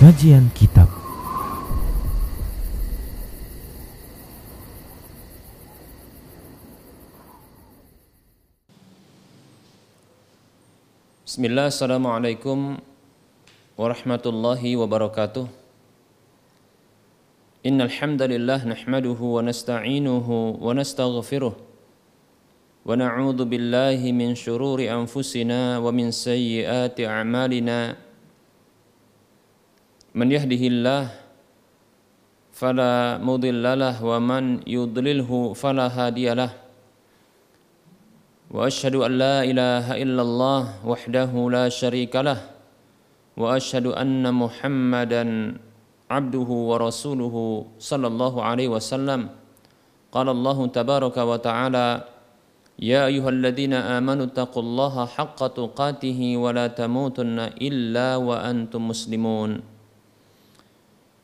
Kajian Kitab. Bismillah, Assalamualaikum warahmatullahi wabarakatuh. Innal hamdalillah nahmaduhu wa nasta'inuhu wa nastaghfiruh. Wa na'udzu billahi min shururi anfusina wa min sayyiati a'malina من يهده الله فلا مضل له ومن يضلله فلا هادي له واشهد ان لا اله الا الله وحده لا شريك له واشهد ان محمدا عبده ورسوله صلى الله عليه وسلم قال الله تبارك وتعالى يا ايها الذين امنوا اتقوا الله حق تقاته ولا تموتن الا وانتم مسلمون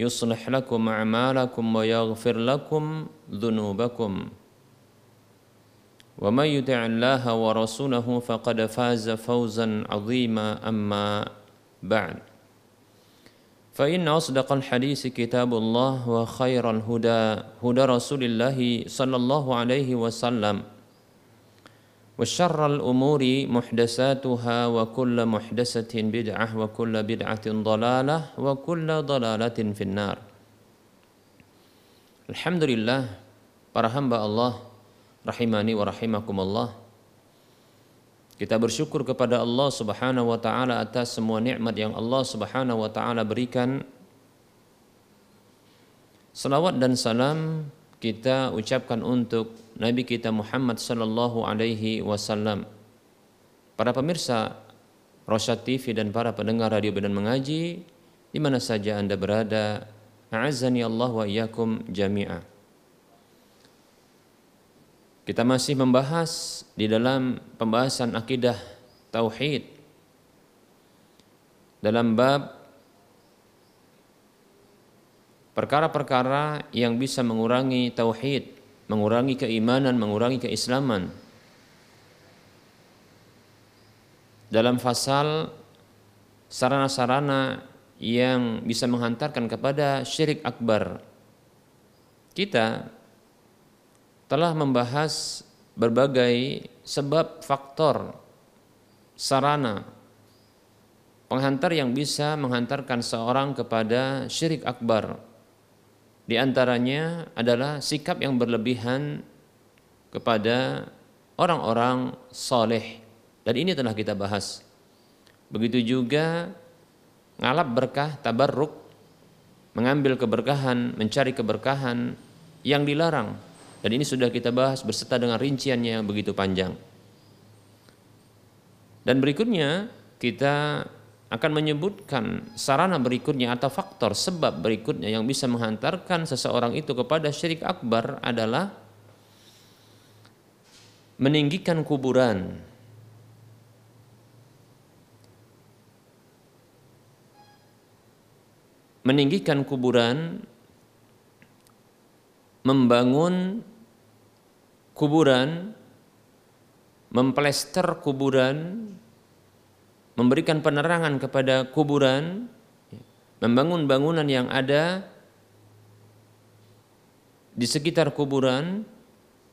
يصلح لكم أعمالكم ويغفر لكم ذنوبكم. ومن يطع الله ورسوله فقد فاز فوزا عظيما أما بعد. فإن أصدق الحديث كتاب الله وخير الهدى هدى رسول الله صلى الله عليه وسلم. وشر الأمور محدثاتها وكل محدثة بدعة وكل بدعة ضلالة وكل ضلالة في النار Alhamdulillah para hamba Allah rahimani wa rahimakumullah kita bersyukur kepada Allah Subhanahu wa taala atas semua nikmat yang Allah Subhanahu wa taala berikan Salawat dan salam kita ucapkan untuk Nabi kita Muhammad sallallahu alaihi wasallam. Para pemirsa Rosyad TV dan para pendengar radio dan mengaji di mana saja Anda berada, a'azzani Allah wa iyyakum jami'a. Kita masih membahas di dalam pembahasan akidah tauhid dalam bab perkara-perkara yang bisa mengurangi tauhid, mengurangi keimanan, mengurangi keislaman. Dalam fasal sarana-sarana yang bisa menghantarkan kepada syirik akbar. Kita telah membahas berbagai sebab faktor sarana penghantar yang bisa menghantarkan seorang kepada syirik akbar di antaranya adalah sikap yang berlebihan kepada orang-orang soleh. Dan ini telah kita bahas. Begitu juga ngalap berkah, tabarruk, mengambil keberkahan, mencari keberkahan yang dilarang. Dan ini sudah kita bahas berserta dengan rinciannya yang begitu panjang. Dan berikutnya kita akan menyebutkan sarana berikutnya atau faktor sebab berikutnya yang bisa menghantarkan seseorang itu kepada syirik akbar adalah meninggikan kuburan. Meninggikan kuburan, membangun kuburan, memplester kuburan, memberikan penerangan kepada kuburan, membangun bangunan yang ada di sekitar kuburan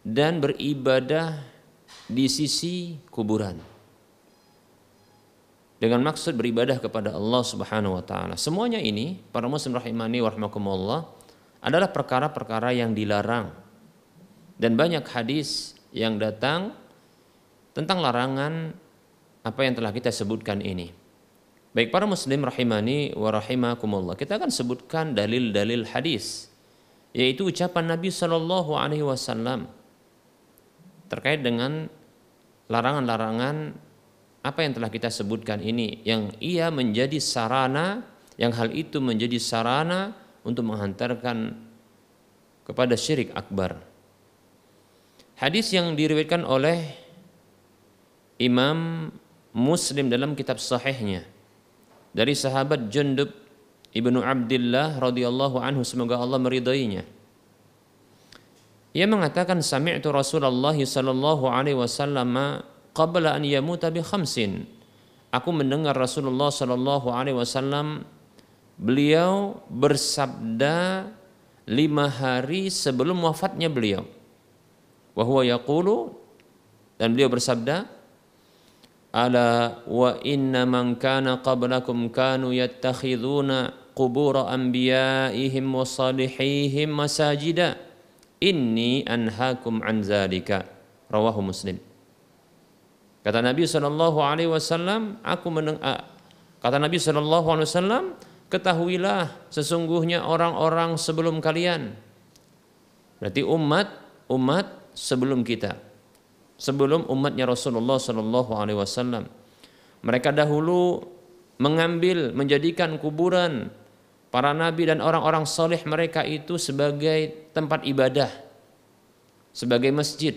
dan beribadah di sisi kuburan. Dengan maksud beribadah kepada Allah Subhanahu wa taala. Semuanya ini para muslim rahimani warahmatullah adalah perkara-perkara yang dilarang. Dan banyak hadis yang datang tentang larangan apa yang telah kita sebutkan ini. Baik para muslim rahimani wa rahimakumullah. Kita akan sebutkan dalil-dalil hadis yaitu ucapan Nabi Shallallahu alaihi wasallam terkait dengan larangan-larangan apa yang telah kita sebutkan ini yang ia menjadi sarana yang hal itu menjadi sarana untuk menghantarkan kepada syirik akbar. Hadis yang diriwayatkan oleh Imam Muslim dalam kitab sahihnya dari sahabat Jundub ibnu Abdullah radhiyallahu anhu semoga Allah meridainya. Ia mengatakan sami'tu Rasulullah sallallahu alaihi wasallam qabla an yamuta bi khamsin. Aku mendengar Rasulullah sallallahu alaihi wasallam beliau bersabda lima hari sebelum wafatnya beliau. Wahwa yaqulu dan beliau bersabda Ala wa inna man kana qablakum kanu yattakhiduna qubur anbiya'ihim wa salihihim masajida. Inni anhaakum an zalika. Rawahu Muslim. Kata Nabi sallallahu alaihi wasallam, aku meneng kata Nabi sallallahu alaihi wasallam, ketahuilah sesungguhnya orang-orang sebelum kalian. Berarti umat umat sebelum kita sebelum umatnya Rasulullah Shallallahu Alaihi Wasallam. Mereka dahulu mengambil menjadikan kuburan para nabi dan orang-orang soleh mereka itu sebagai tempat ibadah, sebagai masjid.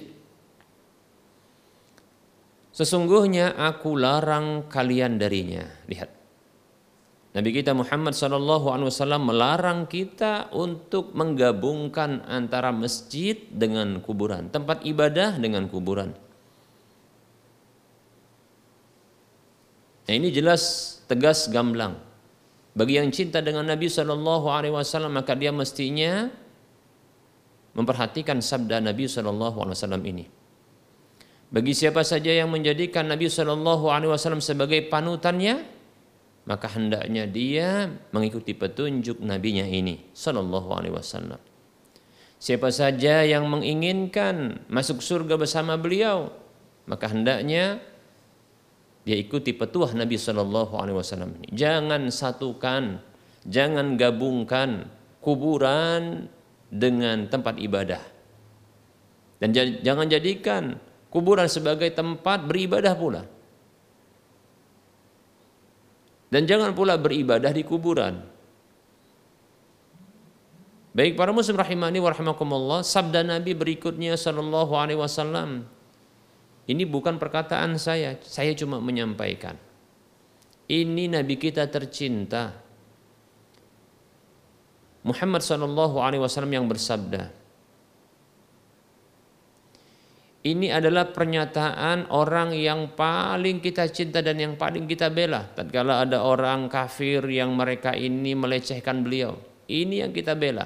Sesungguhnya aku larang kalian darinya. Lihat. Nabi kita Muhammad Sallallahu Alaihi Wasallam melarang kita untuk menggabungkan antara masjid dengan kuburan, tempat ibadah dengan kuburan. Nah ini jelas tegas gamblang. Bagi yang cinta dengan Nabi Sallallahu Alaihi Wasallam maka dia mestinya memperhatikan sabda Nabi Sallallahu Alaihi Wasallam ini. Bagi siapa saja yang menjadikan Nabi Sallallahu Alaihi Wasallam sebagai panutannya, maka hendaknya dia mengikuti petunjuk nabinya ini sallallahu alaihi wasallam. Siapa saja yang menginginkan masuk surga bersama beliau, maka hendaknya dia ikuti petuah Nabi sallallahu alaihi wasallam ini. Jangan satukan, jangan gabungkan kuburan dengan tempat ibadah. Dan jangan jadikan kuburan sebagai tempat beribadah pula. Dan jangan pula beribadah di kuburan. Baik para muslim rahimani wa rahimakumullah, sabda Nabi berikutnya sallallahu alaihi wasallam. Ini bukan perkataan saya, saya cuma menyampaikan. Ini Nabi kita tercinta. Muhammad sallallahu alaihi wasallam yang bersabda, ini adalah pernyataan orang yang paling kita cinta dan yang paling kita bela. Tatkala ada orang kafir yang mereka ini melecehkan beliau, ini yang kita bela.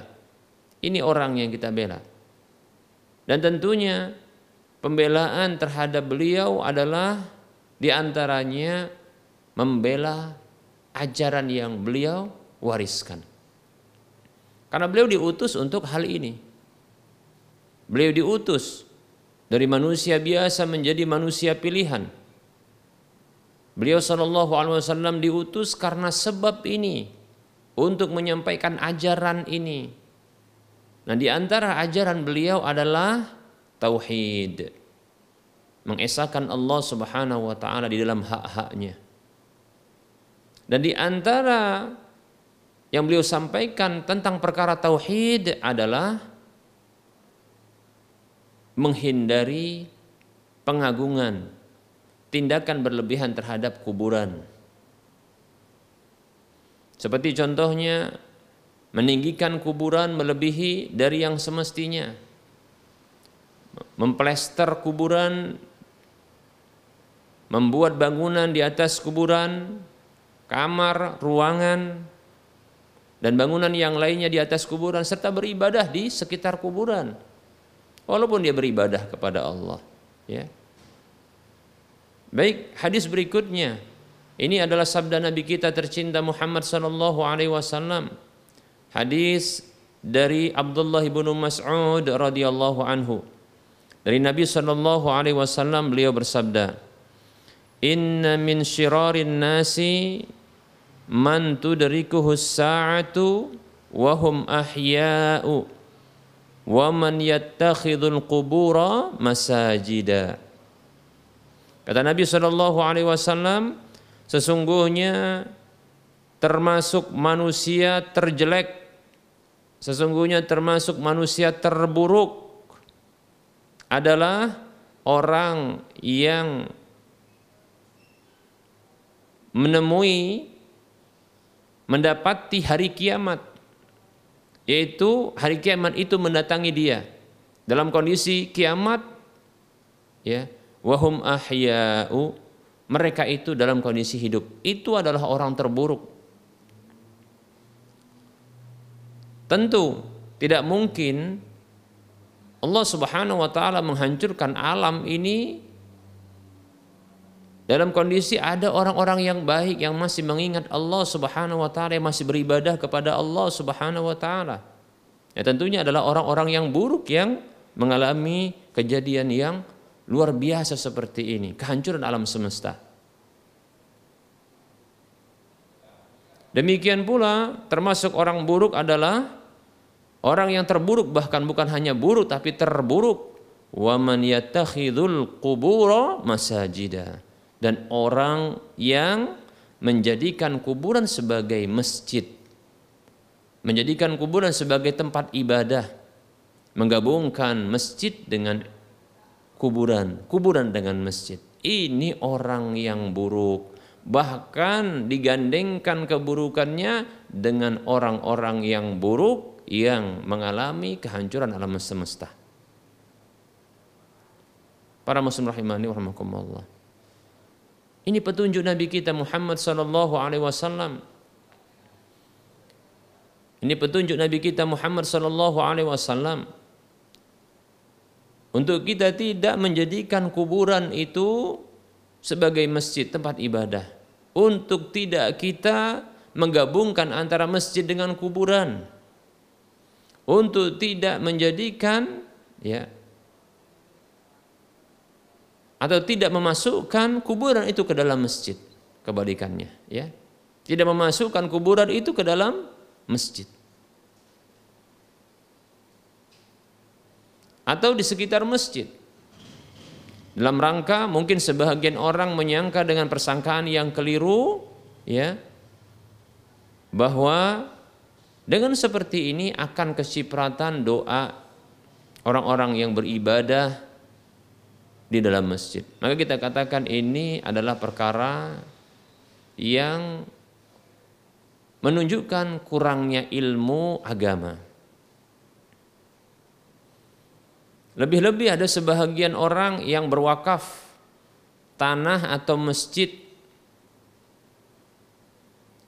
Ini orang yang kita bela. Dan tentunya pembelaan terhadap beliau adalah di antaranya membela ajaran yang beliau wariskan. Karena beliau diutus untuk hal ini. Beliau diutus dari manusia biasa menjadi manusia pilihan. Beliau Shallallahu Alaihi Wasallam diutus karena sebab ini untuk menyampaikan ajaran ini. Nah di antara ajaran beliau adalah tauhid, mengesahkan Allah Subhanahu Wa Taala di dalam hak-haknya. Dan di antara yang beliau sampaikan tentang perkara tauhid adalah menghindari pengagungan, tindakan berlebihan terhadap kuburan. Seperti contohnya meninggikan kuburan melebihi dari yang semestinya. Memplester kuburan, membuat bangunan di atas kuburan, kamar, ruangan, dan bangunan yang lainnya di atas kuburan serta beribadah di sekitar kuburan walaupun dia beribadah kepada Allah ya. Baik hadis berikutnya. Ini adalah sabda Nabi kita tercinta Muhammad sallallahu alaihi wasallam. Hadis dari Abdullah bin Mas'ud radhiyallahu anhu. Dari Nabi sallallahu alaihi wasallam beliau bersabda Inna min syirarin nasi man tudrikuhu sa'atu wa hum ahya'u man yattakhidul qubura masajida. Kata Nabi Shallallahu alaihi wasallam, sesungguhnya termasuk manusia terjelek, sesungguhnya termasuk manusia terburuk adalah orang yang menemui mendapati hari kiamat yaitu hari kiamat itu mendatangi dia. Dalam kondisi kiamat ya wahum ahya'u mereka itu dalam kondisi hidup. Itu adalah orang terburuk. Tentu tidak mungkin Allah Subhanahu wa taala menghancurkan alam ini dalam kondisi ada orang-orang yang baik yang masih mengingat Allah Subhanahu wa taala yang masih beribadah kepada Allah Subhanahu wa taala. Ya tentunya adalah orang-orang yang buruk yang mengalami kejadian yang luar biasa seperti ini, kehancuran alam semesta. Demikian pula termasuk orang buruk adalah orang yang terburuk bahkan bukan hanya buruk tapi terburuk. Wa man yattakhidul qubura masajida dan orang yang menjadikan kuburan sebagai masjid, menjadikan kuburan sebagai tempat ibadah, menggabungkan masjid dengan kuburan, kuburan dengan masjid. Ini orang yang buruk, bahkan digandengkan keburukannya dengan orang-orang yang buruk yang mengalami kehancuran alam semesta. Para muslim rahimani wa ini petunjuk Nabi kita Muhammad sallallahu alaihi wasallam. Ini petunjuk Nabi kita Muhammad sallallahu alaihi wasallam. Untuk kita tidak menjadikan kuburan itu sebagai masjid tempat ibadah. Untuk tidak kita menggabungkan antara masjid dengan kuburan. Untuk tidak menjadikan ya atau tidak memasukkan kuburan itu ke dalam masjid kebalikannya ya. Tidak memasukkan kuburan itu ke dalam masjid. Atau di sekitar masjid. Dalam rangka mungkin sebahagian orang menyangka dengan persangkaan yang keliru ya bahwa dengan seperti ini akan kecipratan doa orang-orang yang beribadah di dalam masjid. Maka kita katakan ini adalah perkara yang menunjukkan kurangnya ilmu agama. Lebih-lebih ada sebahagian orang yang berwakaf tanah atau masjid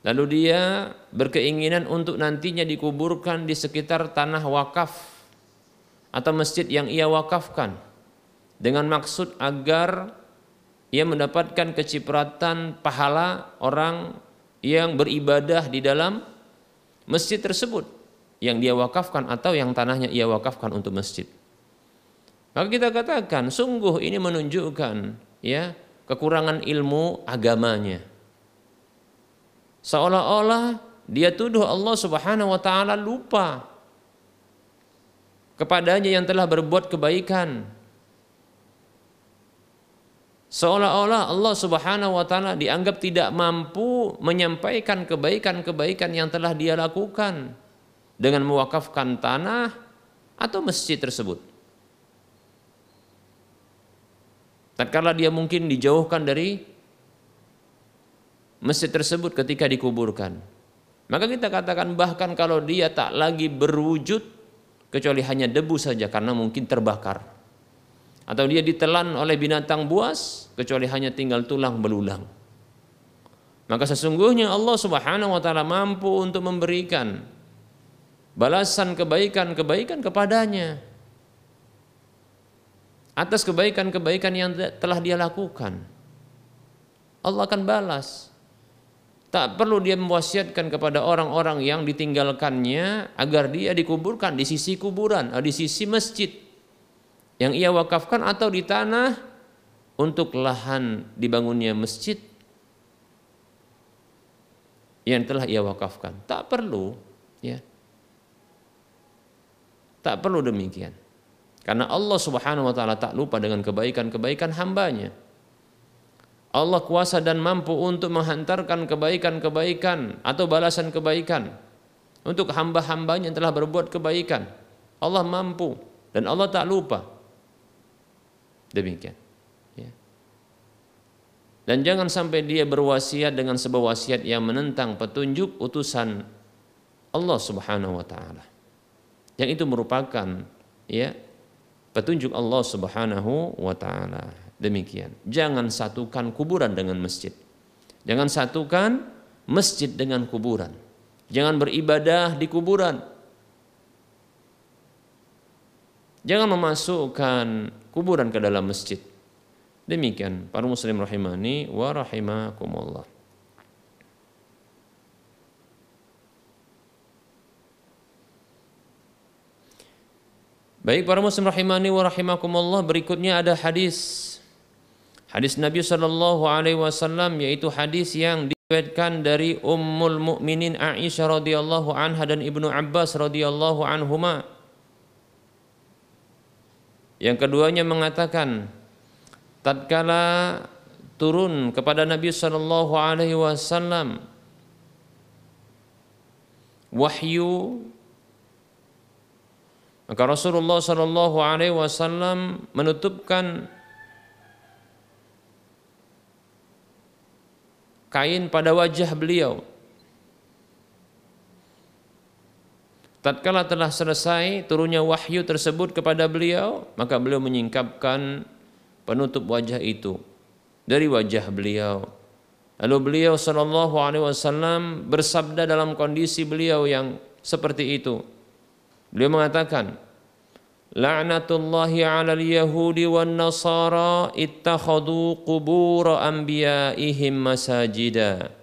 Lalu dia berkeinginan untuk nantinya dikuburkan di sekitar tanah wakaf atau masjid yang ia wakafkan dengan maksud agar ia mendapatkan kecipratan pahala orang yang beribadah di dalam masjid tersebut yang dia wakafkan atau yang tanahnya ia wakafkan untuk masjid. Maka kita katakan sungguh ini menunjukkan ya kekurangan ilmu agamanya. Seolah-olah dia tuduh Allah Subhanahu wa taala lupa kepadanya yang telah berbuat kebaikan Seolah-olah Allah Subhanahu wa taala dianggap tidak mampu menyampaikan kebaikan-kebaikan yang telah dia lakukan dengan mewakafkan tanah atau masjid tersebut. Tatkala dia mungkin dijauhkan dari masjid tersebut ketika dikuburkan. Maka kita katakan bahkan kalau dia tak lagi berwujud kecuali hanya debu saja karena mungkin terbakar atau dia ditelan oleh binatang buas kecuali hanya tinggal tulang belulang. Maka sesungguhnya Allah Subhanahu wa taala mampu untuk memberikan balasan kebaikan-kebaikan kepadanya atas kebaikan-kebaikan yang telah dia lakukan. Allah akan balas. Tak perlu dia mewasiatkan kepada orang-orang yang ditinggalkannya agar dia dikuburkan di sisi kuburan, di sisi masjid yang ia wakafkan atau di tanah untuk lahan dibangunnya masjid yang telah ia wakafkan. Tak perlu, ya. Tak perlu demikian. Karena Allah Subhanahu wa taala tak lupa dengan kebaikan-kebaikan hambanya. Allah kuasa dan mampu untuk menghantarkan kebaikan-kebaikan atau balasan kebaikan untuk hamba-hambanya yang telah berbuat kebaikan. Allah mampu dan Allah tak lupa. Demikian. Ya. Dan jangan sampai dia berwasiat dengan sebuah wasiat yang menentang petunjuk utusan Allah Subhanahu wa taala. Yang itu merupakan ya petunjuk Allah Subhanahu wa taala. Demikian. Jangan satukan kuburan dengan masjid. Jangan satukan masjid dengan kuburan. Jangan beribadah di kuburan. Jangan memasukkan kuburan ke dalam masjid. Demikian para muslim rahimani wa rahimakumullah. Baik para muslim rahimani wa rahimakumullah berikutnya ada hadis Hadis Nabi Shallallahu Alaihi Wasallam yaitu hadis yang diriwayatkan dari Ummul Mukminin Aisyah radhiyallahu anha dan Ibnu Abbas radhiyallahu anhuma. Yang keduanya mengatakan, tatkala turun kepada Nabi Shallallahu Alaihi Wasallam wahyu maka Rasulullah Shallallahu Alaihi Wasallam menutupkan kain pada wajah beliau. Tatkala telah selesai turunnya wahyu tersebut kepada beliau, maka beliau menyingkapkan penutup wajah itu dari wajah beliau. Lalu beliau sallallahu alaihi wasallam bersabda dalam kondisi beliau yang seperti itu. Beliau mengatakan, La'natullahi 'alal yahudi wan nasara ittakhadhu qubur anbiya'ihim masajida.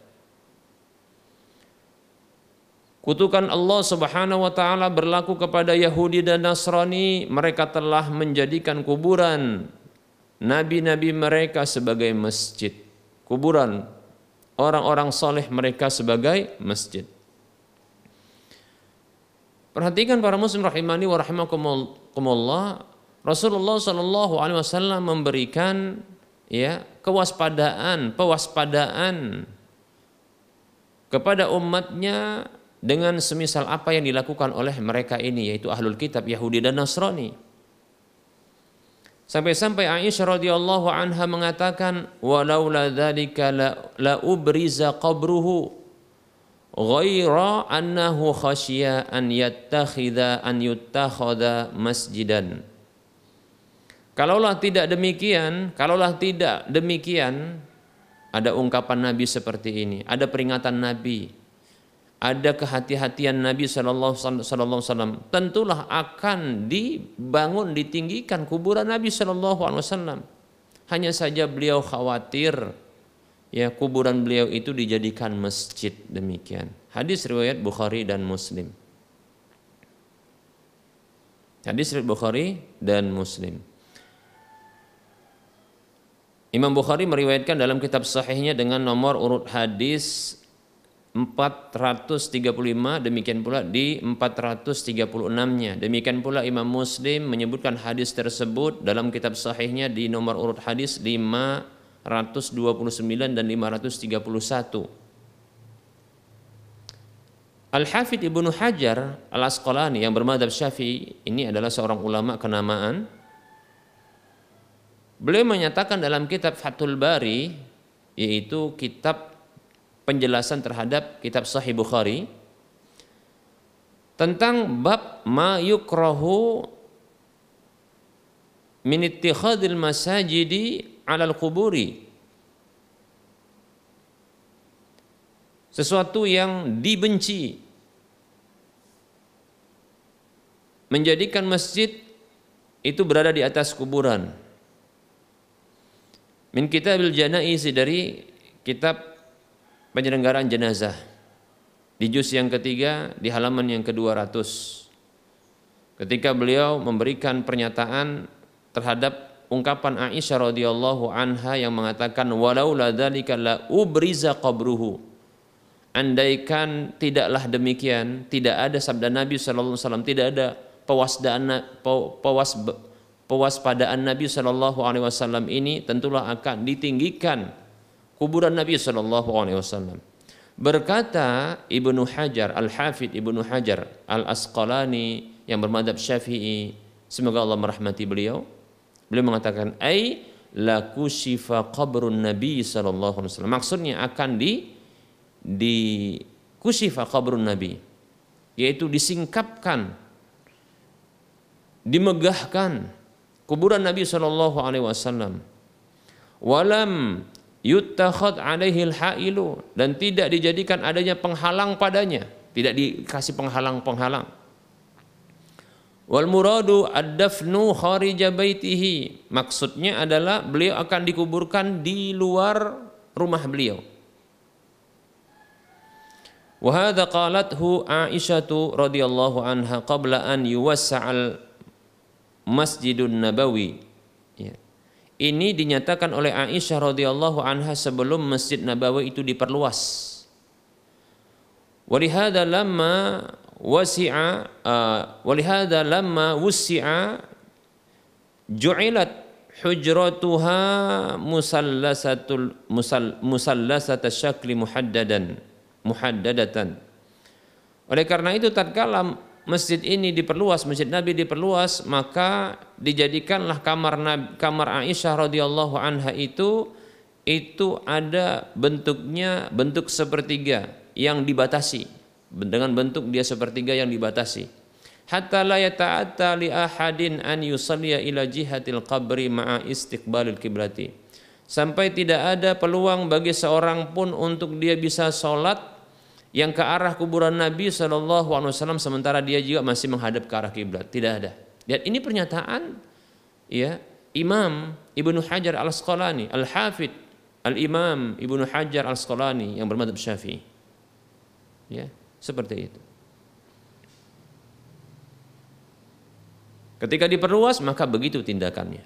Kutukan Allah Subhanahu wa taala berlaku kepada Yahudi dan Nasrani, mereka telah menjadikan kuburan nabi-nabi mereka sebagai masjid. Kuburan orang-orang soleh mereka sebagai masjid. Perhatikan para muslim rahimani wa rahimakumullah. Rasulullah Shallallahu alaihi wasallam memberikan ya kewaspadaan, pewaspadaan kepada umatnya dengan semisal apa yang dilakukan oleh mereka ini yaitu ahlul kitab Yahudi dan Nasrani. Sampai-sampai Aisyah radhiyallahu anha mengatakan walaula dzalika la, ubriza qabruhu ghaira annahu khasya an yattakhidha an yuttakhadha masjidan kalaulah tidak demikian kalaulah tidak demikian ada ungkapan Nabi seperti ini ada peringatan Nabi ada kehati-hatian Nabi Wasallam tentulah akan dibangun ditinggikan kuburan Nabi Wasallam hanya saja beliau khawatir ya kuburan beliau itu dijadikan masjid demikian. Hadis riwayat Bukhari dan Muslim. Hadis riwayat Bukhari dan Muslim. Imam Bukhari meriwayatkan dalam kitab sahihnya dengan nomor urut hadis 435 demikian pula di 436-nya. Demikian pula Imam Muslim menyebutkan hadis tersebut dalam kitab sahihnya di nomor urut hadis 5 529 dan 531. Al-Hafidh Ibnu Hajar Al-Asqalani yang bermadhab Syafi'i ini adalah seorang ulama kenamaan. Beliau menyatakan dalam kitab Fathul Bari yaitu kitab penjelasan terhadap kitab Sahih Bukhari tentang bab ma yukrahu min ittikhadil masajidi alal kuburi sesuatu yang dibenci. Menjadikan masjid itu berada di atas kuburan. Min kitabil janaiz dari kitab penyelenggaraan jenazah. Di juz yang ketiga di halaman yang ke-200 ketika beliau memberikan pernyataan terhadap ungkapan Aisyah radhiyallahu anha yang mengatakan walau dzalika la ubriza qabruhu. Andaikan tidaklah demikian tidak ada sabda Nabi sallallahu alaihi wasallam tidak ada pewaspadaan pewas pewaspadaan Nabi sallallahu alaihi wasallam ini tentulah akan ditinggikan kuburan Nabi Shallallahu Alaihi Wasallam. Berkata Ibnu Hajar Al Hafid Ibnu Hajar Al Asqalani yang bermadhab Syafi'i, semoga Allah merahmati beliau. Beliau mengatakan, "Ai laku syifa qabrun Nabi Shallallahu Alaihi Wasallam." Maksudnya akan di di kusifa qabrun Nabi, yaitu disingkapkan, dimegahkan kuburan Nabi Shallallahu Alaihi Wasallam. Walam yuttakhad alaihi hailu dan tidak dijadikan adanya penghalang padanya, tidak dikasih penghalang-penghalang. Wal muradu ad-dafnu kharija baitihi. Maksudnya adalah beliau akan dikuburkan di luar rumah beliau. Wahada qalathu Aisyatu radhiyallahu anha qabla an yuwassa'al Masjidun Nabawi. Ini dinyatakan oleh Aisyah radhiyallahu anha sebelum Masjid Nabawi itu diperluas. Walihada lama wasi'a uh, walihada lama wusi'a ju'ilat hujratuha musallasatul musal, musallasat syakli muhaddadan muhaddadatan. Oleh karena itu tatkala masjid ini diperluas, masjid Nabi diperluas, maka dijadikanlah kamar Nabi, kamar Aisyah radhiyallahu anha itu itu ada bentuknya bentuk sepertiga yang dibatasi. Dengan bentuk dia sepertiga yang dibatasi. Hatta la yata'atta li ahadin an yusalliya ila jihatil qabri ma'a istiqbalil kiblati sampai tidak ada peluang bagi seorang pun untuk dia bisa sholat yang ke arah kuburan Nabi Wasallam sementara dia juga masih menghadap ke arah kiblat. Tidak ada. Dan ini pernyataan ya Imam Ibnu Hajar Al Asqalani Al Hafid Al Imam Ibnu Hajar Al Asqalani yang bermadhab Syafi'i. Ya seperti itu. Ketika diperluas maka begitu tindakannya.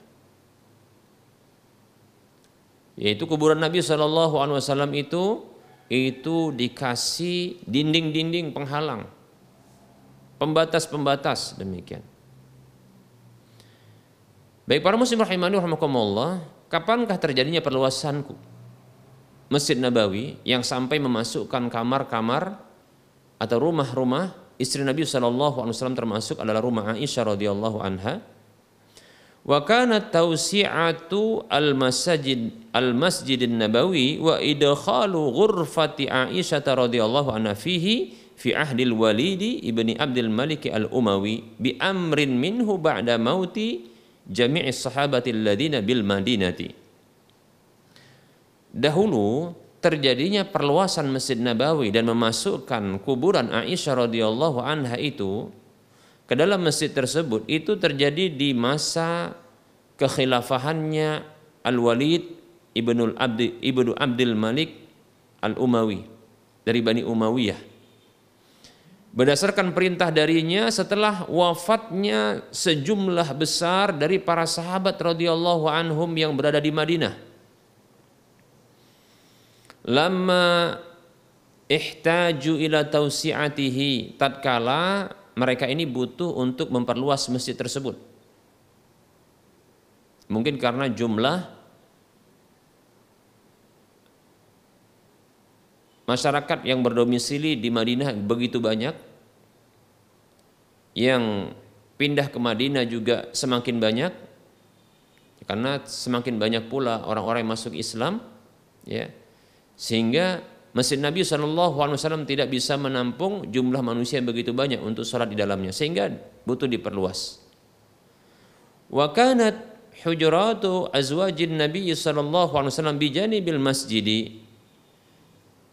Yaitu kuburan Nabi Wasallam itu itu dikasih dinding-dinding penghalang, pembatas-pembatas demikian. Baik para muslim rahimani rahimakumullah, kapankah terjadinya perluasanku? Masjid Nabawi yang sampai memasukkan kamar-kamar atau rumah-rumah istri Nabi Shallallahu Alaihi Wasallam termasuk adalah rumah Aisyah radhiyallahu anha wa kanat tawsi'atu al-masajid al-masjidin nabawi wa idkhalu ghurfati Aisyah radhiyallahu anha fihi fi ahdil walidi ibni Abdul Malik al-Umawi bi amrin minhu ba'da mauti jami'i sahabati alladhina bil madinati. Dahulu terjadinya perluasan Masjid Nabawi dan memasukkan kuburan Aisyah radhiyallahu anha itu ke dalam masjid tersebut itu terjadi di masa kekhilafahannya Al-Walid ibnu Abdi, ibnu Abdul Malik Al-Umawi dari Bani Umayyah. Berdasarkan perintah darinya setelah wafatnya sejumlah besar dari para sahabat radhiyallahu anhum yang berada di Madinah. Lama ihtaju ila tausiatihi tatkala mereka ini butuh untuk memperluas masjid tersebut. Mungkin karena jumlah masyarakat yang berdomisili di Madinah begitu banyak, yang pindah ke Madinah juga semakin banyak, karena semakin banyak pula orang-orang yang masuk Islam, ya, sehingga Masjid Nabi SAW tidak bisa menampung jumlah manusia yang begitu banyak untuk sholat di dalamnya sehingga butuh diperluas. Wa kanat hujuratu azwajin Nabi SAW bijani bil masjidi.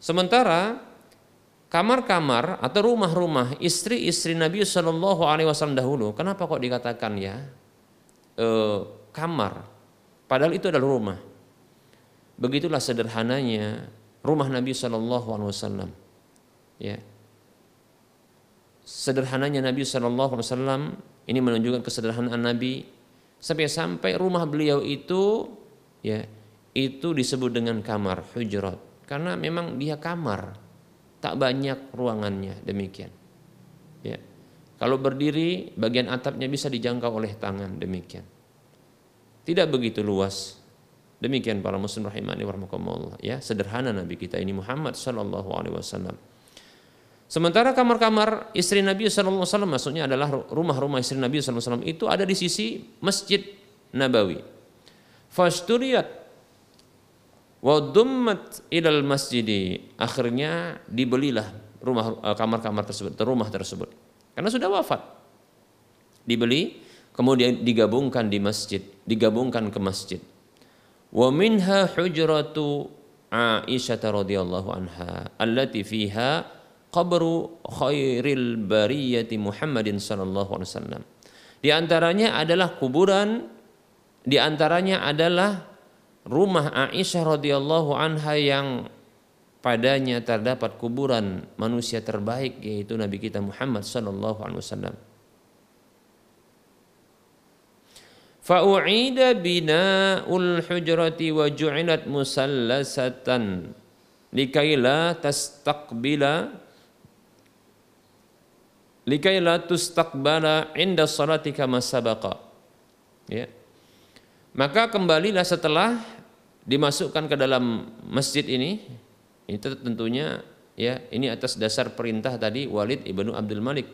Sementara kamar-kamar atau rumah-rumah istri-istri Nabi Shallallahu Alaihi Wasallam dahulu, kenapa kok dikatakan ya e, kamar? Padahal itu adalah rumah. Begitulah sederhananya rumah Nabi Shallallahu Alaihi Wasallam. Ya. Sederhananya Nabi Shallallahu Alaihi Wasallam ini menunjukkan kesederhanaan Nabi. Sampai-sampai rumah beliau itu ya itu disebut dengan kamar hujrat. Karena memang dia kamar tak banyak ruangannya demikian. Ya. Kalau berdiri bagian atapnya bisa dijangkau oleh tangan demikian. Tidak begitu luas Demikian para muslim rahimani warahmatullah ya, sederhana Nabi kita ini Muhammad sallallahu alaihi wasallam. Sementara kamar-kamar istri Nabi sallallahu alaihi wasallam maksudnya adalah rumah-rumah istri Nabi sallallahu alaihi wasallam itu ada di sisi Masjid Nabawi. Fasturiyat wa dummat ilal masjidi. Akhirnya dibelilah rumah eh, kamar-kamar tersebut, rumah tersebut. Karena sudah wafat. Dibeli kemudian digabungkan di masjid, digabungkan ke masjid. Wa minha hujratu Aisyah radhiyallahu anha allati fiha qabru khairil bariyati Muhammadin sallallahu alaihi wasallam. Di antaranya adalah kuburan di antaranya adalah rumah Aisyah radhiyallahu anha yang padanya terdapat kuburan manusia terbaik yaitu Nabi kita Muhammad sallallahu alaihi wasallam. Fa'u'ida bina'ul hujrati wa ju'ilat musallasatan. Likaila tastaqbila likaila tustaqbala inda salati kama sabaqa. Ya. Maka kembalilah setelah dimasukkan ke dalam masjid ini itu tentunya ya ini atas dasar perintah tadi Walid ibnu Abdul Malik.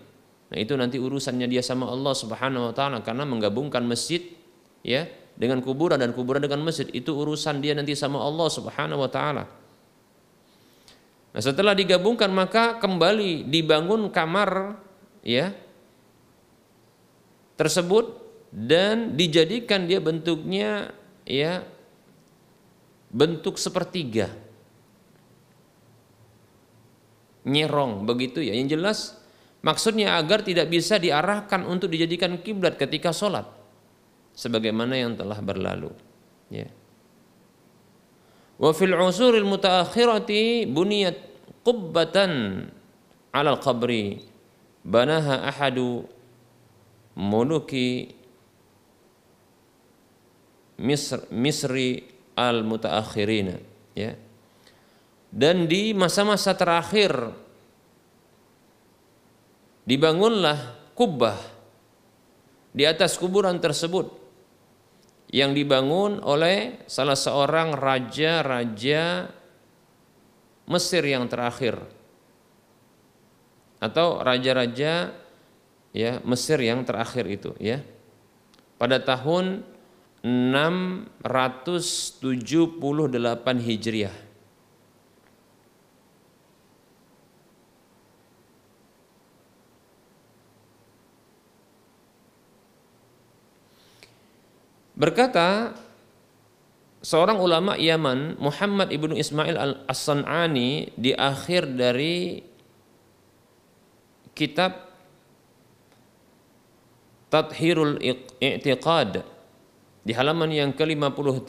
Nah itu nanti urusannya dia sama Allah Subhanahu wa taala karena menggabungkan masjid ya dengan kuburan dan kuburan dengan masjid itu urusan dia nanti sama Allah Subhanahu wa taala. Nah, setelah digabungkan maka kembali dibangun kamar ya tersebut dan dijadikan dia bentuknya ya bentuk sepertiga. Nyerong begitu ya. Yang jelas maksudnya agar tidak bisa diarahkan untuk dijadikan kiblat ketika sholat sebagaimana yang telah berlalu. Ya. Wa fil usuril mutaakhirati buniyat qubbatan al qabri banaha ahadu muluki Misr, Misri al mutaakhirina ya. Dan di masa-masa terakhir dibangunlah kubah di atas kuburan tersebut yang dibangun oleh salah seorang raja-raja Mesir yang terakhir. Atau raja-raja ya Mesir yang terakhir itu ya. Pada tahun 678 Hijriah Berkata seorang ulama Yaman, Muhammad ibnu Ismail al-As-San'ani di akhir dari kitab Tathirul I'tiqad di halaman yang ke-53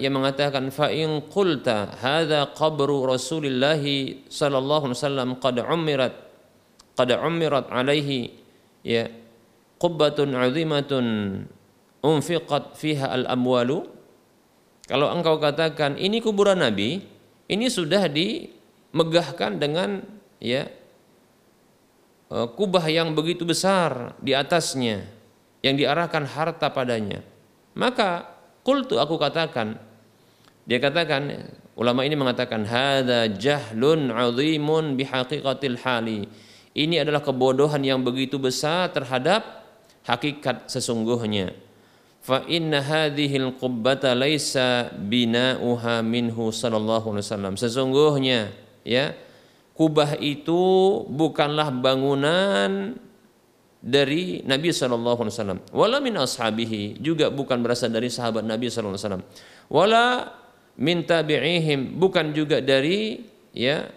yang mengatakan fa in qulta hadza qabru Rasulillah sallallahu alaihi wasallam qad umirat qad umirat alaihi ya qubbatun 'azimatun unfiqat fiha al amwalu kalau engkau katakan ini kuburan nabi ini sudah dimegahkan dengan ya e, kubah yang begitu besar di atasnya yang diarahkan harta padanya. Maka kultu aku katakan dia katakan ulama ini mengatakan hada jahlun azimun bihaqiqatil hali. Ini adalah kebodohan yang begitu besar terhadap hakikat sesungguhnya fa inna hadhil qubbata laisa bina'uha minhu sallallahu alaihi wasallam. Sesungguhnya ya kubah itu bukanlah bangunan dari Nabi sallallahu alaihi wasallam. Wala min ashabihi juga bukan berasal dari sahabat Nabi sallallahu alaihi wasallam. Wala min tabi'ihim bukan juga dari ya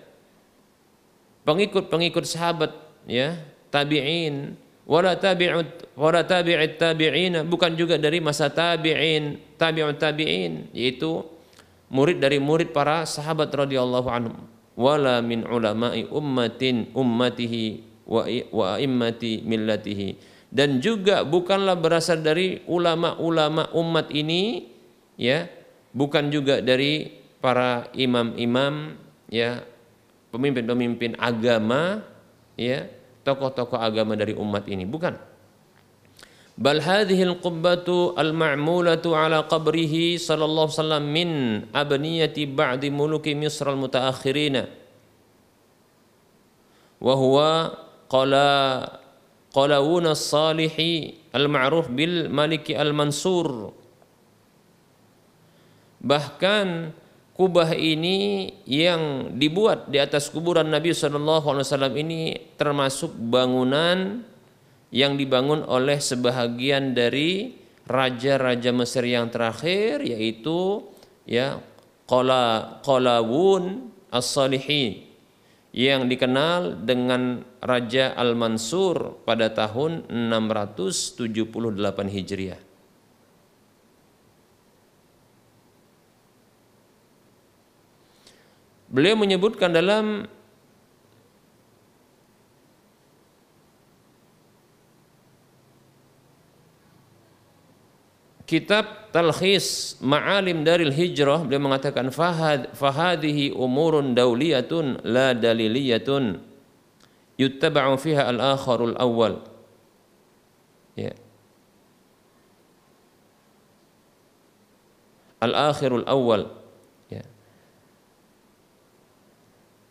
pengikut-pengikut sahabat ya tabi'in wala tabi'ut wala tabi'it tabi'ina. Bukan juga dari masa tabi'in tabi'ut tabi'in. Yaitu murid dari murid para sahabat radhiyallahu anhum. Wala min ulama'i ummatin ummatihi wa wa immati millatihi. Dan juga bukanlah berasal dari ulama-ulama umat ini ya. Bukan juga dari para imam-imam ya. Pemimpin-pemimpin agama ya tokoh-tokoh agama dari umat ini, bukan. bal hadhihi al-qubbatu al-ma'mulatu ala qabrihi sallallahu wasallam min abniyati ba'di muluki Misr al-mutaakhirina wa huwa qala qalawun as-salihi al-ma'ruf bil maliki al-mansur. Bahkan kubah ini yang dibuat di atas kuburan Nabi Wasallam ini termasuk bangunan yang dibangun oleh sebahagian dari raja-raja Mesir yang terakhir yaitu ya Qala Qalawun As-Salihin yang dikenal dengan Raja Al-Mansur pada tahun 678 Hijriah. Beliau menyebutkan dalam kitab Talkhis Ma'alim Daril Hijrah beliau mengatakan fahad fahadihi umurun dauliyatun la daliliyatun yuttaba'u fiha al-akharul awwal. Ya. Al-akhirul awwal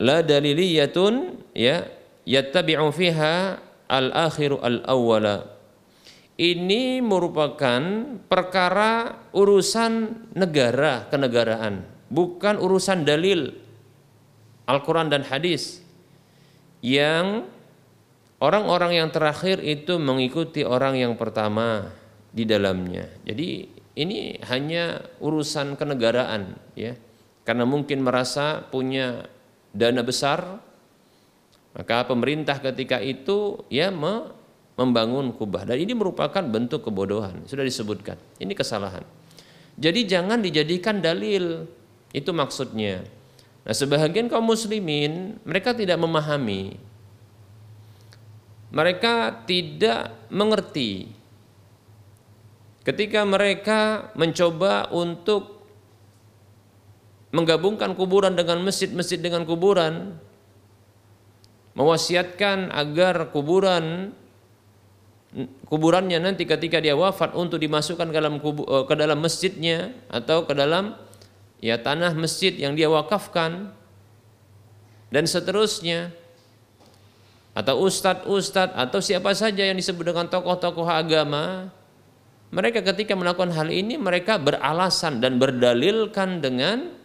la daliliyatun ya yattabi'u fiha al-akhiru al-awwala. Ini merupakan perkara urusan negara kenegaraan bukan urusan dalil Al-Quran dan hadis yang orang-orang yang terakhir itu mengikuti orang yang pertama di dalamnya. Jadi ini hanya urusan kenegaraan ya. Karena mungkin merasa punya dana besar, maka pemerintah ketika itu ya membangun kubah. Dan ini merupakan bentuk kebodohan sudah disebutkan. Ini kesalahan. Jadi jangan dijadikan dalil. Itu maksudnya. Nah sebahagian kaum muslimin mereka tidak memahami. Mereka tidak mengerti. Ketika mereka mencoba untuk menggabungkan kuburan dengan masjid, masjid dengan kuburan, mewasiatkan agar kuburan kuburannya nanti ketika dia wafat untuk dimasukkan ke dalam kubu, eh, ke dalam masjidnya atau ke dalam ya tanah masjid yang dia wakafkan. Dan seterusnya atau ustadz-ustadz atau siapa saja yang disebut dengan tokoh-tokoh agama mereka ketika melakukan hal ini mereka beralasan dan berdalilkan dengan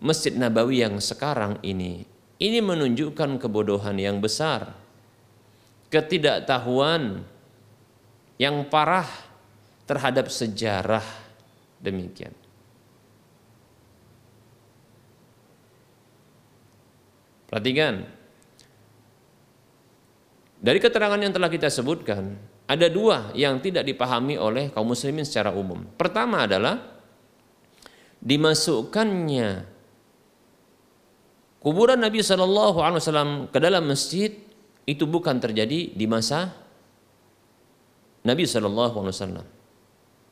Masjid Nabawi yang sekarang ini ini menunjukkan kebodohan yang besar ketidaktahuan yang parah terhadap sejarah demikian Perhatikan dari keterangan yang telah kita sebutkan ada dua yang tidak dipahami oleh kaum muslimin secara umum. Pertama adalah dimasukkannya kuburan Nabi Shallallahu Alaihi Wasallam ke dalam masjid itu bukan terjadi di masa Nabi Shallallahu Alaihi Wasallam.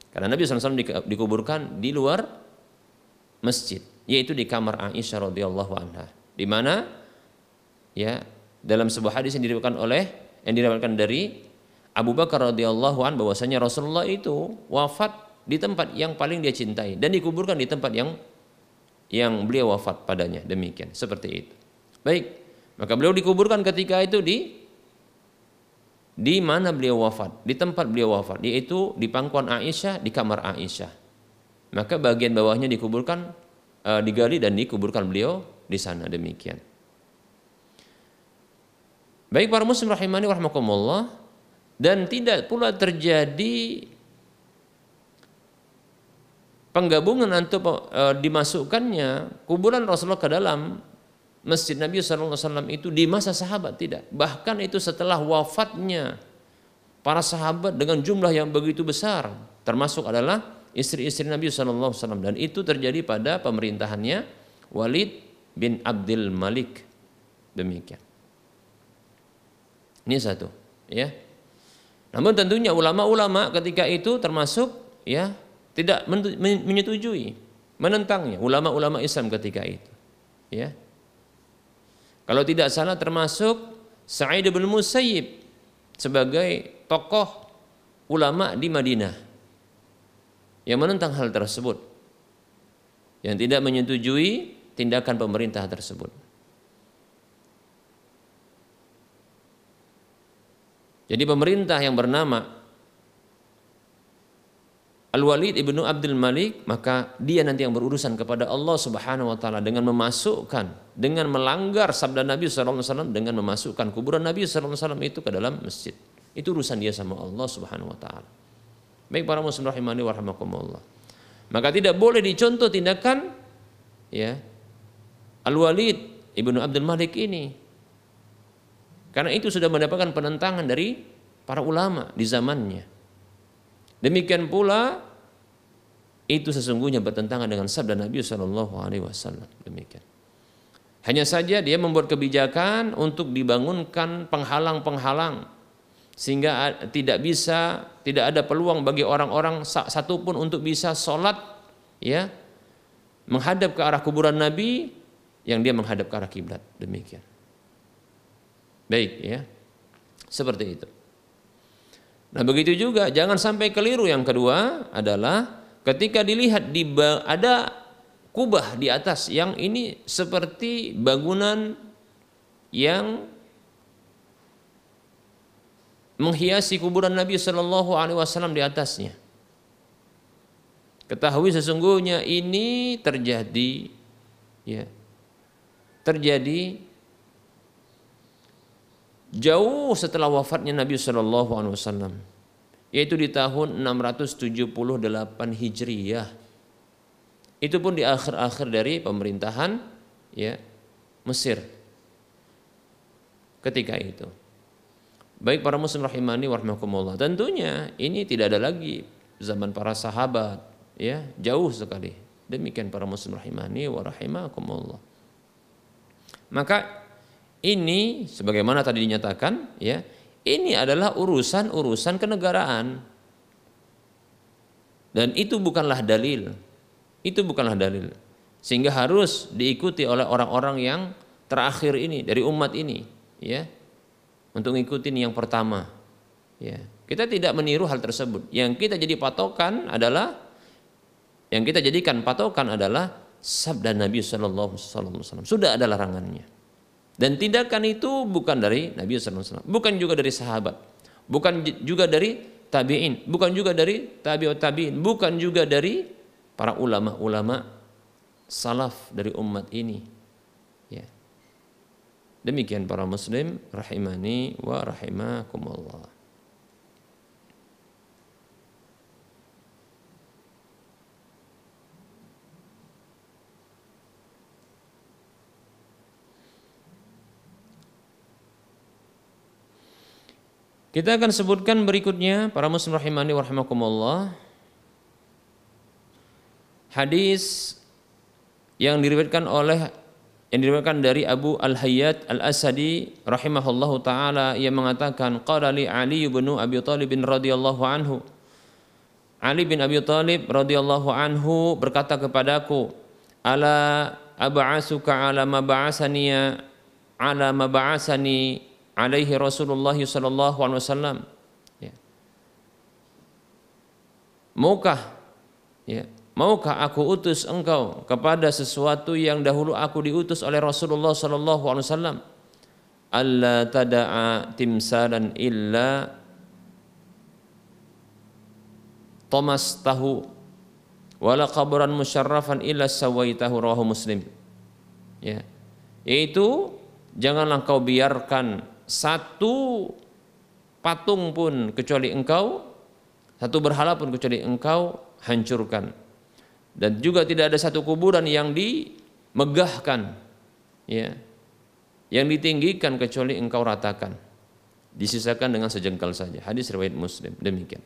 Karena Nabi SAW dikuburkan di luar masjid, yaitu di kamar Aisyah radhiyallahu anha, di mana ya dalam sebuah hadis yang diriwayatkan oleh yang diriwayatkan dari Abu Bakar radhiyallahu an bahwasanya Rasulullah itu wafat di tempat yang paling dia cintai dan dikuburkan di tempat yang yang beliau wafat padanya. Demikian. Seperti itu. Baik. Maka beliau dikuburkan ketika itu di di mana beliau wafat? Di tempat beliau wafat. Yaitu di pangkuan Aisyah di kamar Aisyah. Maka bagian bawahnya dikuburkan e, digali dan dikuburkan beliau di sana. Demikian. Baik para muslim rahimani warahmatullah dan tidak pula terjadi penggabungan atau e, dimasukkannya kuburan Rasulullah ke dalam masjid Nabi SAW itu di masa sahabat tidak. Bahkan itu setelah wafatnya para sahabat dengan jumlah yang begitu besar termasuk adalah istri-istri Nabi SAW dan itu terjadi pada pemerintahannya Walid bin Abdul Malik. Demikian. Ini satu ya. Namun tentunya ulama-ulama ketika itu termasuk ya tidak menyetujui, menentangnya ulama-ulama Islam ketika itu. Ya. Kalau tidak salah termasuk Sa'id bin Musayyib sebagai tokoh ulama di Madinah yang menentang hal tersebut yang tidak menyetujui tindakan pemerintah tersebut. Jadi pemerintah yang bernama Al-Walid ibnu Abdul Malik maka dia nanti yang berurusan kepada Allah Subhanahu wa taala dengan memasukkan dengan melanggar sabda Nabi sallallahu alaihi wasallam dengan memasukkan kuburan Nabi sallallahu alaihi wasallam itu ke dalam masjid. Itu urusan dia sama Allah Subhanahu wa taala. Baik para muslim rahimani wa rahimakumullah. Maka tidak boleh dicontoh tindakan ya Al-Walid ibnu Abdul Malik ini. Karena itu sudah mendapatkan penentangan dari para ulama di zamannya. Demikian pula itu sesungguhnya bertentangan dengan sabda Nabi Shallallahu Alaihi Wasallam. Demikian. Hanya saja dia membuat kebijakan untuk dibangunkan penghalang-penghalang sehingga tidak bisa tidak ada peluang bagi orang-orang satupun untuk bisa sholat ya menghadap ke arah kuburan Nabi yang dia menghadap ke arah kiblat demikian baik ya seperti itu Nah begitu juga jangan sampai keliru yang kedua adalah ketika dilihat di ada kubah di atas yang ini seperti bangunan yang menghiasi kuburan Nabi Shallallahu Alaihi Wasallam di atasnya. Ketahui sesungguhnya ini terjadi, ya, terjadi jauh setelah wafatnya Nabi Shallallahu Alaihi Wasallam yaitu di tahun 678 Hijriyah. Itu pun di akhir-akhir dari pemerintahan ya Mesir. Ketika itu. Baik para muslim rahimani warahmatullah tentunya ini tidak ada lagi zaman para sahabat ya jauh sekali. Demikian para muslim rahimani warahmatullah maka ini sebagaimana tadi dinyatakan ya, ini adalah urusan-urusan kenegaraan. Dan itu bukanlah dalil. Itu bukanlah dalil. Sehingga harus diikuti oleh orang-orang yang terakhir ini dari umat ini, ya. Untuk ngikutin yang pertama. Ya. Kita tidak meniru hal tersebut. Yang kita jadi patokan adalah yang kita jadikan patokan adalah sabda Nabi Sallallahu Alaihi Wasallam. Sudah ada larangannya. Dan tindakan itu bukan dari Nabi SAW, bukan juga dari sahabat, bukan juga dari tabi'in, bukan juga dari tabi'ut tabi'in, bukan juga dari para ulama-ulama salaf dari umat ini. Ya. Demikian para muslim rahimani wa rahimakumullah. Kita akan sebutkan berikutnya para muslim rahimani wa rahimakumullah. Hadis yang diriwayatkan oleh yang diriwayatkan dari Abu Al-Hayyat Al-Asadi rahimahullahu taala. Yang mengatakan qala li Ali bin Abi Thalib radhiyallahu anhu. Ali bin Abi Thalib radhiyallahu anhu berkata kepadaku ala ab'asuka ala ma ba'asani ala ma ba'asani alaihi Rasulullah sallallahu alaihi wasallam ya. Maukah ya, maukah aku utus engkau kepada sesuatu yang dahulu aku diutus oleh Rasulullah sallallahu alaihi wasallam? Allah tada'a timsalan illa Thomas tahu wala qabran musyarrafan illa sawaitahu rawahu muslim ya yaitu janganlah kau biarkan satu patung pun kecuali engkau, satu berhala pun kecuali engkau hancurkan. Dan juga tidak ada satu kuburan yang dimegahkan, ya, yang ditinggikan kecuali engkau ratakan. Disisakan dengan sejengkal saja. Hadis riwayat Muslim demikian.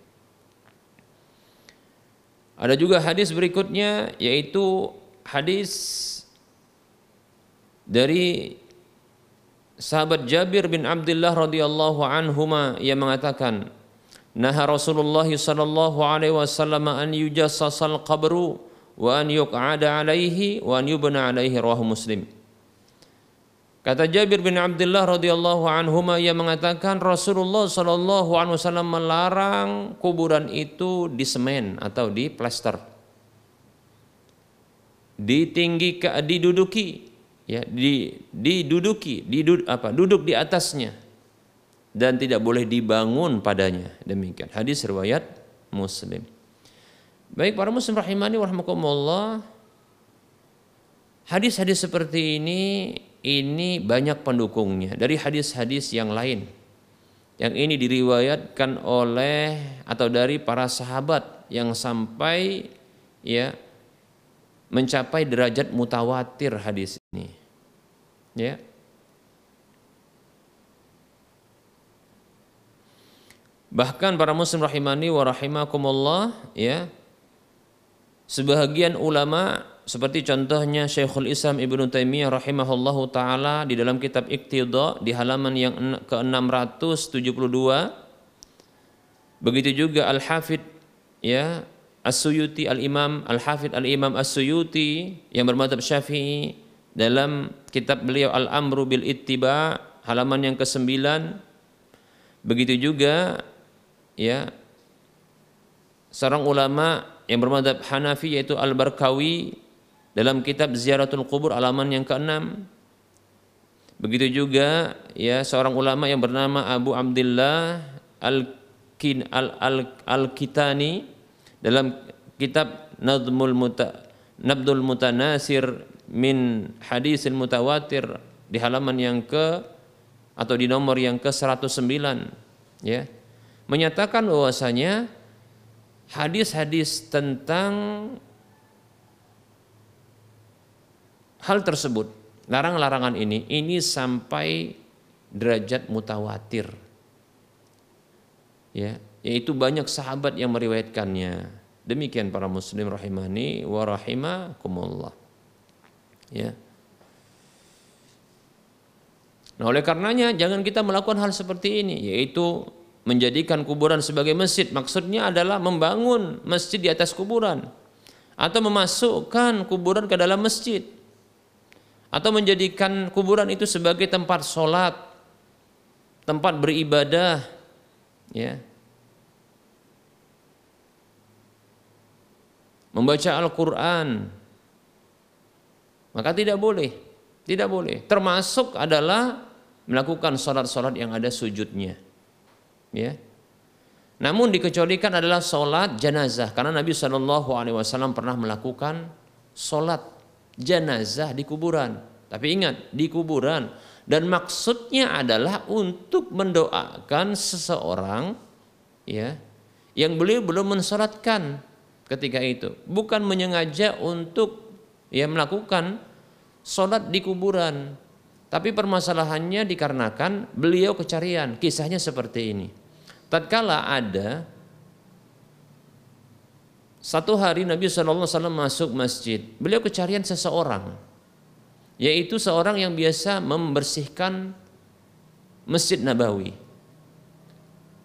Ada juga hadis berikutnya yaitu hadis dari sahabat Jabir bin Abdullah radhiyallahu anhuma yang mengatakan Naha Rasulullah sallallahu alaihi wasallam an yujassasal qabru wa an yuq'ada alaihi wa an yubna alaihi rawahu Muslim. Kata Jabir bin Abdullah radhiyallahu anhu ia mengatakan Rasulullah shallallahu alaihi wasallam melarang kuburan itu di semen atau di plester. Ditinggi diduduki ya di diduduki didud, apa duduk di atasnya dan tidak boleh dibangun padanya demikian hadis riwayat Muslim baik para muslim rahimani warahmatullah hadis-hadis seperti ini ini banyak pendukungnya dari hadis-hadis yang lain. Yang ini diriwayatkan oleh atau dari para sahabat yang sampai ya mencapai derajat mutawatir hadis. Ya. Bahkan para muslim rahimani wa rahimakumullah ya sebahagian ulama seperti contohnya Syekhul Islam Ibnu Taimiyah rahimahullahu taala di dalam kitab Iqtidha di halaman yang ke-672 begitu juga Al-Hafidh ya As-Suyuti Al-Imam Al-Hafidh Al-Imam As-Suyuti yang bermadzhab Syafi'i dalam kitab beliau Al-Amru bil Ittiba halaman yang ke-9 begitu juga ya seorang ulama yang bermadhab Hanafi yaitu Al-Barkawi dalam kitab Ziaratul Kubur halaman yang keenam. Begitu juga ya seorang ulama yang bernama Abu Abdullah Al-Kin Al-Al-Kitani dalam kitab Nadmul Muta Nabdul Mutanasir min hadisil mutawatir di halaman yang ke atau di nomor yang ke 109 ya menyatakan bahwasanya hadis-hadis tentang hal tersebut, larang-larangan ini, ini sampai derajat mutawatir. Ya, yaitu banyak sahabat yang meriwayatkannya. Demikian para muslim rahimani wa rahimakumullah. Ya. Nah, oleh karenanya jangan kita melakukan hal seperti ini, yaitu menjadikan kuburan sebagai masjid. Maksudnya adalah membangun masjid di atas kuburan atau memasukkan kuburan ke dalam masjid atau menjadikan kuburan itu sebagai tempat sholat, tempat beribadah, ya. Membaca Al-Quran, maka tidak boleh, tidak boleh. Termasuk adalah melakukan sholat-sholat yang ada sujudnya, ya. Namun dikecualikan adalah sholat jenazah karena Nabi Shallallahu Alaihi Wasallam pernah melakukan sholat jenazah di kuburan. Tapi ingat, di kuburan. Dan maksudnya adalah untuk mendoakan seseorang ya yang beliau belum mensolatkan ketika itu. Bukan menyengaja untuk ya melakukan solat di kuburan. Tapi permasalahannya dikarenakan beliau kecarian. Kisahnya seperti ini. Tatkala ada satu hari Nabi SAW masuk masjid. Beliau kecarian seseorang. Yaitu seorang yang biasa membersihkan Masjid Nabawi.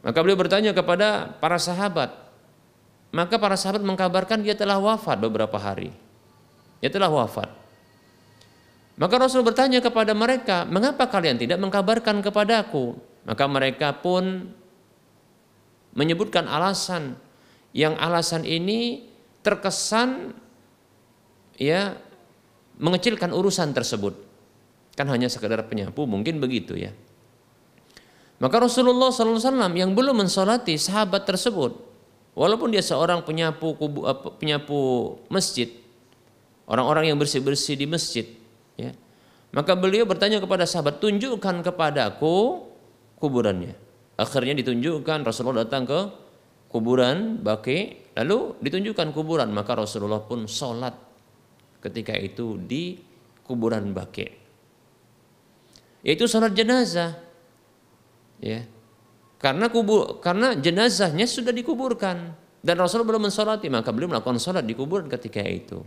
Maka beliau bertanya kepada para sahabat. Maka para sahabat mengkabarkan dia telah wafat beberapa hari. Dia telah wafat. Maka Rasul bertanya kepada mereka, mengapa kalian tidak mengkabarkan kepadaku? Maka mereka pun menyebutkan alasan yang alasan ini terkesan ya mengecilkan urusan tersebut. Kan hanya sekedar penyapu, mungkin begitu ya. Maka Rasulullah SAW yang belum mensolati sahabat tersebut, walaupun dia seorang penyapu kubu, penyapu masjid, orang-orang yang bersih-bersih di masjid, ya, maka beliau bertanya kepada sahabat, tunjukkan kepadaku kuburannya. Akhirnya ditunjukkan Rasulullah datang ke kuburan Baki lalu ditunjukkan kuburan. Maka Rasulullah pun sholat ketika itu di kuburan Baki yaitu sholat jenazah ya. Karena kubur karena jenazahnya sudah dikuburkan. Dan Rasulullah belum mensolati maka beliau melakukan sholat di kuburan ketika itu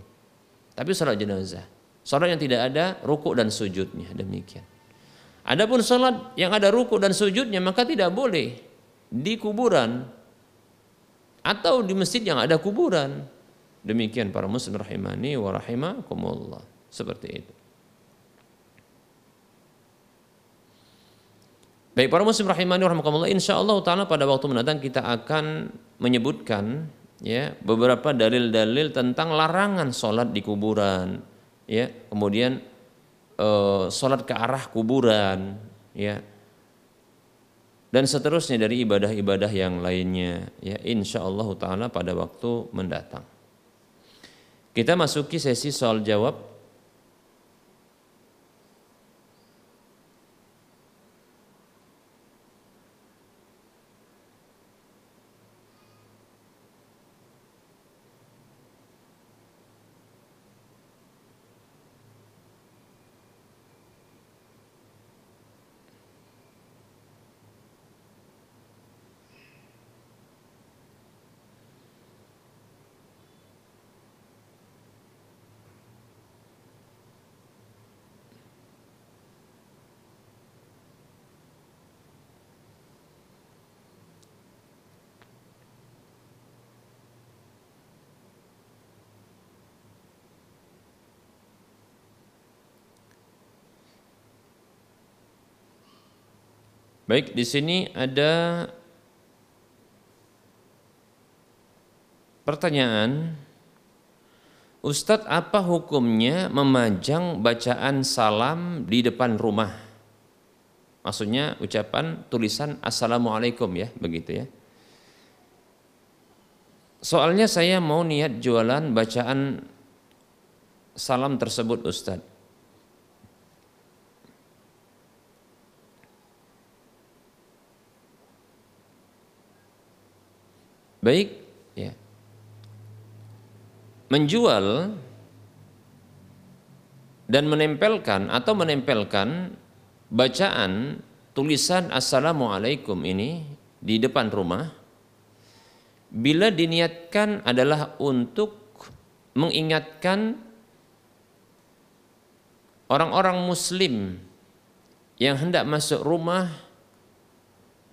tapi sholat jenazah sholat yang tidak ada ruku dan sujudnya demikian Adapun sholat yang ada ruku dan sujudnya maka tidak boleh di kuburan atau di masjid yang ada kuburan. Demikian para muslim rahimani wa rahimakumullah. Seperti itu. Baik para muslim rahimani rahimakumullah insyaallah taala pada waktu mendatang kita akan menyebutkan ya beberapa dalil-dalil tentang larangan sholat di kuburan. Ya kemudian eh, sholat ke arah kuburan. Ya. Dan seterusnya dari ibadah-ibadah yang lainnya. Ya insyaallah taala pada waktu mendatang. Kita masuki sesi soal jawab Baik, di sini ada pertanyaan. Ustadz, apa hukumnya memajang bacaan salam di depan rumah? Maksudnya ucapan tulisan Assalamualaikum ya, begitu ya. Soalnya saya mau niat jualan bacaan salam tersebut Ustadz. Baik, ya. Menjual dan menempelkan atau menempelkan bacaan tulisan Assalamualaikum ini di depan rumah bila diniatkan adalah untuk mengingatkan orang-orang muslim yang hendak masuk rumah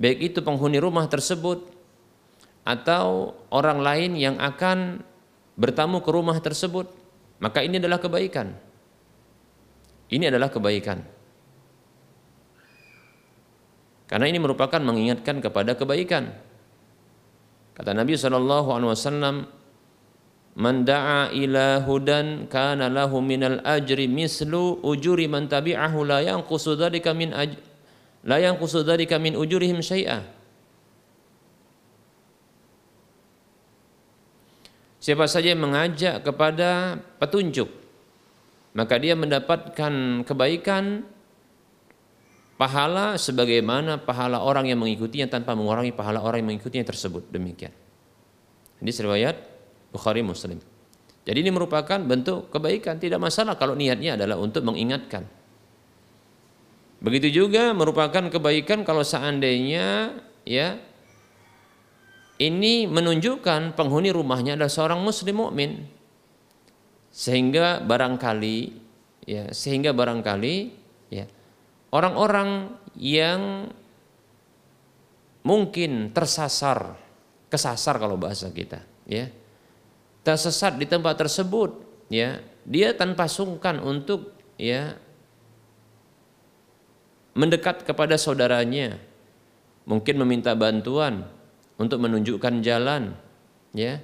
baik itu penghuni rumah tersebut atau orang lain yang akan bertamu ke rumah tersebut, maka ini adalah kebaikan. Ini adalah kebaikan. Karena ini merupakan mengingatkan kepada kebaikan. Kata Nabi sallallahu alaihi wasallam, "Man da'a ila hudan kana lahu minal ajri mislu ujuri man tabi'ahu la yanqusu dzalika min aj la yanqusu dzalika min ujurihim syai'a." Siapa saja yang mengajak kepada petunjuk, maka dia mendapatkan kebaikan pahala sebagaimana pahala orang yang mengikutinya tanpa mengurangi pahala orang yang mengikutinya tersebut. Demikian. Ini riwayat Bukhari Muslim. Jadi ini merupakan bentuk kebaikan, tidak masalah kalau niatnya adalah untuk mengingatkan. Begitu juga merupakan kebaikan kalau seandainya ya ini menunjukkan penghuni rumahnya adalah seorang muslim mukmin. Sehingga barangkali ya sehingga barangkali ya orang-orang yang mungkin tersasar kesasar kalau bahasa kita ya tersesat di tempat tersebut ya dia tanpa sungkan untuk ya mendekat kepada saudaranya. Mungkin meminta bantuan untuk menunjukkan jalan ya.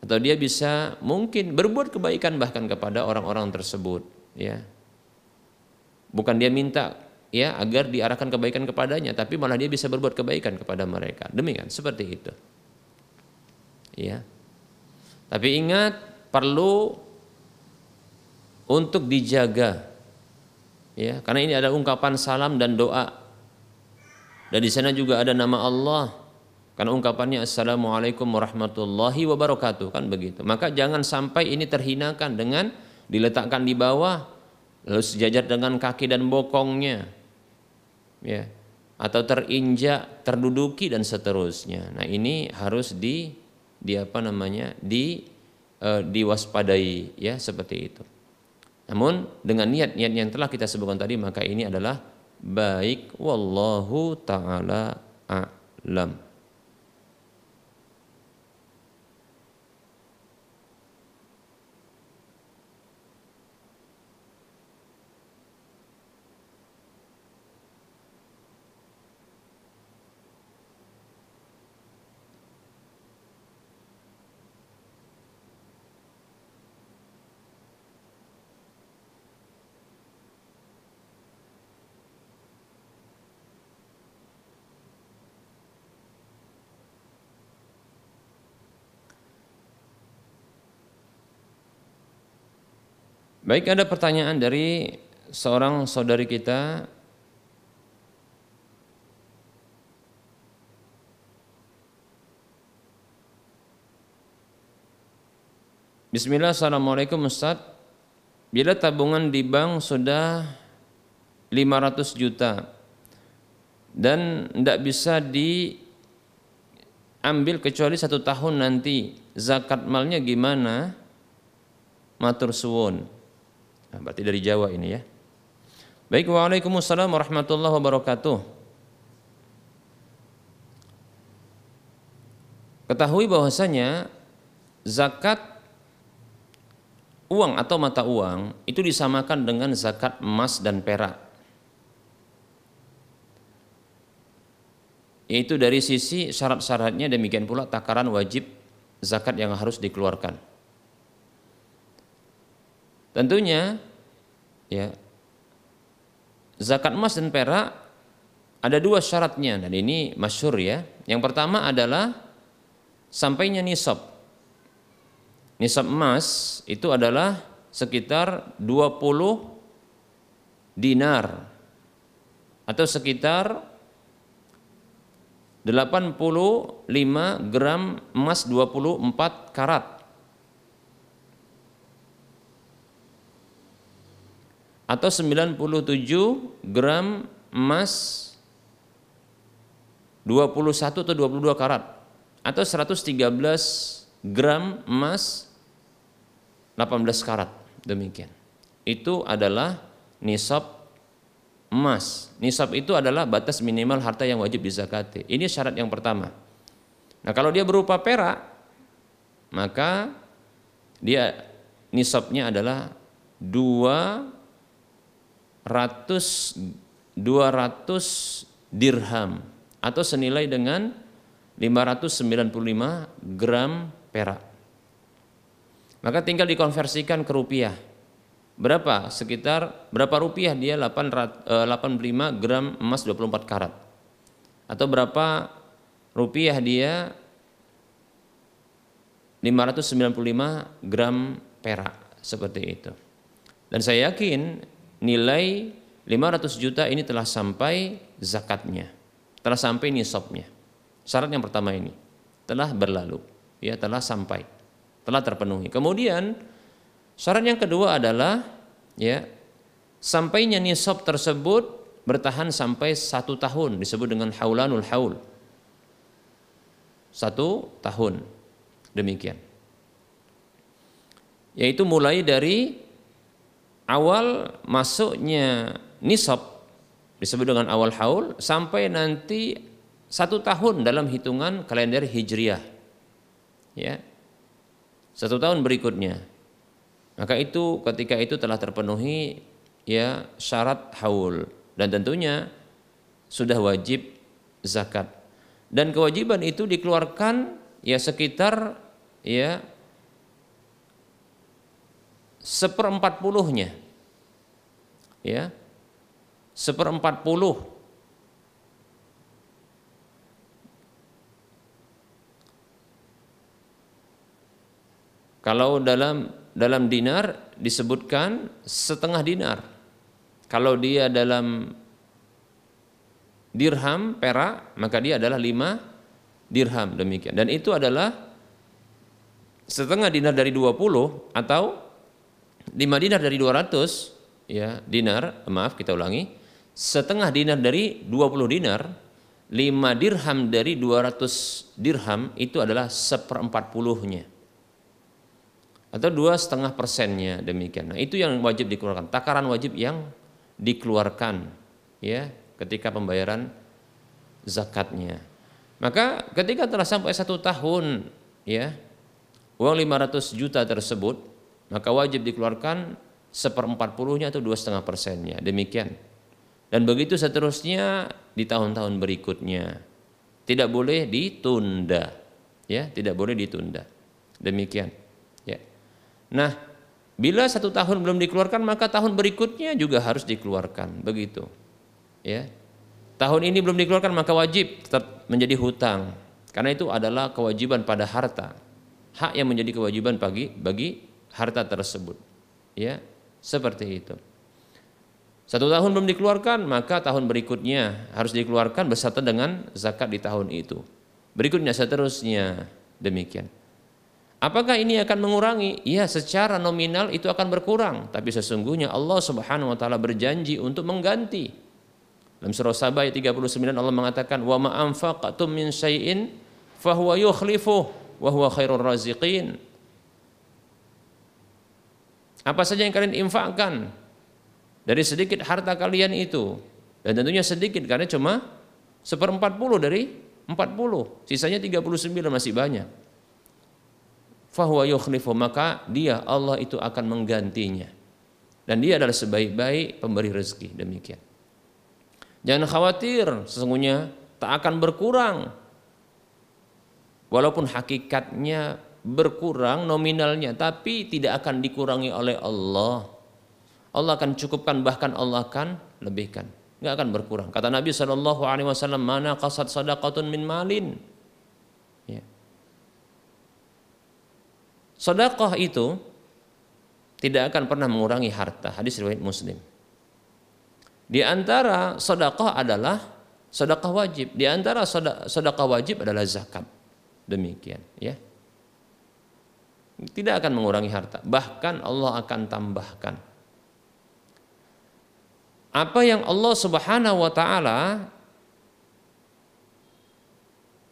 Atau dia bisa mungkin berbuat kebaikan bahkan kepada orang-orang tersebut ya. Bukan dia minta ya agar diarahkan kebaikan kepadanya tapi malah dia bisa berbuat kebaikan kepada mereka. Demikian seperti itu. Ya. Tapi ingat perlu untuk dijaga ya. Karena ini ada ungkapan salam dan doa. Dan di sana juga ada nama Allah karena ungkapannya Assalamualaikum warahmatullahi wabarakatuh kan begitu. Maka jangan sampai ini terhinakan dengan diletakkan di bawah lalu sejajar dengan kaki dan bokongnya. Ya. Atau terinjak, terduduki dan seterusnya. Nah, ini harus di di apa namanya? di uh, diwaspadai ya seperti itu. Namun dengan niat-niat yang telah kita sebutkan tadi maka ini adalah baik wallahu taala a'lam. Baik ada pertanyaan dari seorang saudari kita Bismillah, Assalamualaikum Ustaz. Bila tabungan di bank sudah 500 juta dan tidak bisa diambil kecuali satu tahun nanti, zakat malnya gimana? Matur suwun. Nah, berarti dari Jawa ini ya. Baik, Waalaikumsalam warahmatullahi wabarakatuh. Ketahui bahwasanya zakat uang atau mata uang itu disamakan dengan zakat emas dan perak. Yaitu dari sisi syarat-syaratnya demikian pula takaran wajib zakat yang harus dikeluarkan. Tentunya ya zakat emas dan perak ada dua syaratnya dan ini masyur ya. Yang pertama adalah sampainya nisab nisab emas itu adalah sekitar 20 dinar atau sekitar 85 gram emas 24 karat atau 97 gram emas 21 atau 22 karat atau 113 gram emas 18 karat demikian. Itu adalah nisab emas. Nisab itu adalah batas minimal harta yang wajib dizakati. Ini syarat yang pertama. Nah, kalau dia berupa perak, maka dia nisabnya adalah 200 200 dirham atau senilai dengan 595 gram perak. Maka tinggal dikonversikan ke rupiah. Berapa? Sekitar berapa rupiah dia 85 eh, gram emas 24 karat. Atau berapa rupiah dia 595 gram perak seperti itu. Dan saya yakin nilai 500 juta ini telah sampai zakatnya, telah sampai nisabnya. Syarat yang pertama ini telah berlalu, ya telah sampai. Telah terpenuhi. Kemudian syarat yang kedua adalah ya sampainya nisab tersebut bertahan sampai satu tahun. Disebut dengan haulanul haul. Satu tahun. Demikian. Yaitu mulai dari awal masuknya nisab disebut dengan awal haul sampai nanti satu tahun dalam hitungan kalender hijriah ya satu tahun berikutnya. Maka itu ketika itu telah terpenuhi ya syarat haul dan tentunya sudah wajib zakat. Dan kewajiban itu dikeluarkan ya sekitar ya seperempat puluhnya ya seperempat puluh Kalau dalam dalam dinar disebutkan setengah dinar. Kalau dia dalam dirham perak maka dia adalah lima dirham demikian. Dan itu adalah setengah dinar dari 20 atau lima dinar dari 200 ya dinar maaf kita ulangi setengah dinar dari 20 dinar lima dirham dari 200 dirham itu adalah seperempat puluhnya atau dua setengah persennya demikian. Nah itu yang wajib dikeluarkan. Takaran wajib yang dikeluarkan ya ketika pembayaran zakatnya. Maka ketika telah sampai satu tahun ya uang 500 juta tersebut maka wajib dikeluarkan seperempat puluhnya atau dua setengah persennya demikian. Dan begitu seterusnya di tahun-tahun berikutnya tidak boleh ditunda ya tidak boleh ditunda demikian. Nah, bila satu tahun belum dikeluarkan maka tahun berikutnya juga harus dikeluarkan, begitu. Ya. Tahun ini belum dikeluarkan maka wajib tetap menjadi hutang. Karena itu adalah kewajiban pada harta. Hak yang menjadi kewajiban bagi bagi harta tersebut. Ya. Seperti itu. Satu tahun belum dikeluarkan, maka tahun berikutnya harus dikeluarkan beserta dengan zakat di tahun itu. Berikutnya seterusnya demikian. Apakah ini akan mengurangi? Ya, secara nominal itu akan berkurang, tapi sesungguhnya Allah Subhanahu wa taala berjanji untuk mengganti. Dalam surah Sabah ayat 39 Allah mengatakan, "Wa ma anfaqtum min syai'in fahuwa yukhlifuh wa huwa khairur raziqin." Apa saja yang kalian infakkan, dari sedikit harta kalian itu. Dan tentunya sedikit karena cuma seperempat puluh dari empat puluh. Sisanya tiga puluh sembilan masih banyak. Fahuwa yukhlifu maka dia Allah itu akan menggantinya. Dan dia adalah sebaik-baik pemberi rezeki. Demikian. Jangan khawatir sesungguhnya tak akan berkurang. Walaupun hakikatnya berkurang nominalnya tapi tidak akan dikurangi oleh Allah Allah akan cukupkan bahkan Allah akan lebihkan nggak akan berkurang kata Nabi Shallallahu Alaihi Wasallam mana kasat sadaqatun min malin ya. Sedekah itu tidak akan pernah mengurangi harta. Hadis riwayat Muslim. Di antara sedekah adalah sedekah wajib. Di antara sedekah wajib adalah zakat. Demikian, ya. Tidak akan mengurangi harta, bahkan Allah akan tambahkan apa yang Allah Subhanahu wa taala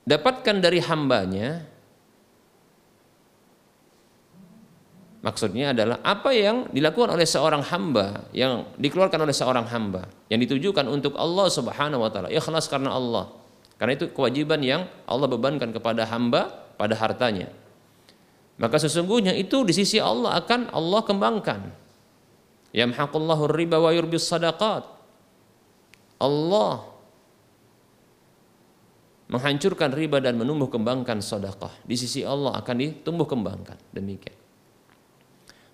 dapatkan dari hambanya Maksudnya adalah apa yang dilakukan oleh seorang hamba, yang dikeluarkan oleh seorang hamba, yang ditujukan untuk Allah Subhanahu wa taala, ikhlas karena Allah. Karena itu kewajiban yang Allah bebankan kepada hamba pada hartanya. Maka sesungguhnya itu di sisi Allah akan Allah kembangkan. Yamhaqullahu riba wa yurbis sadaqat. Allah menghancurkan riba dan menumbuh kembangkan sedekah. Di sisi Allah akan ditumbuh kembangkan. Demikian.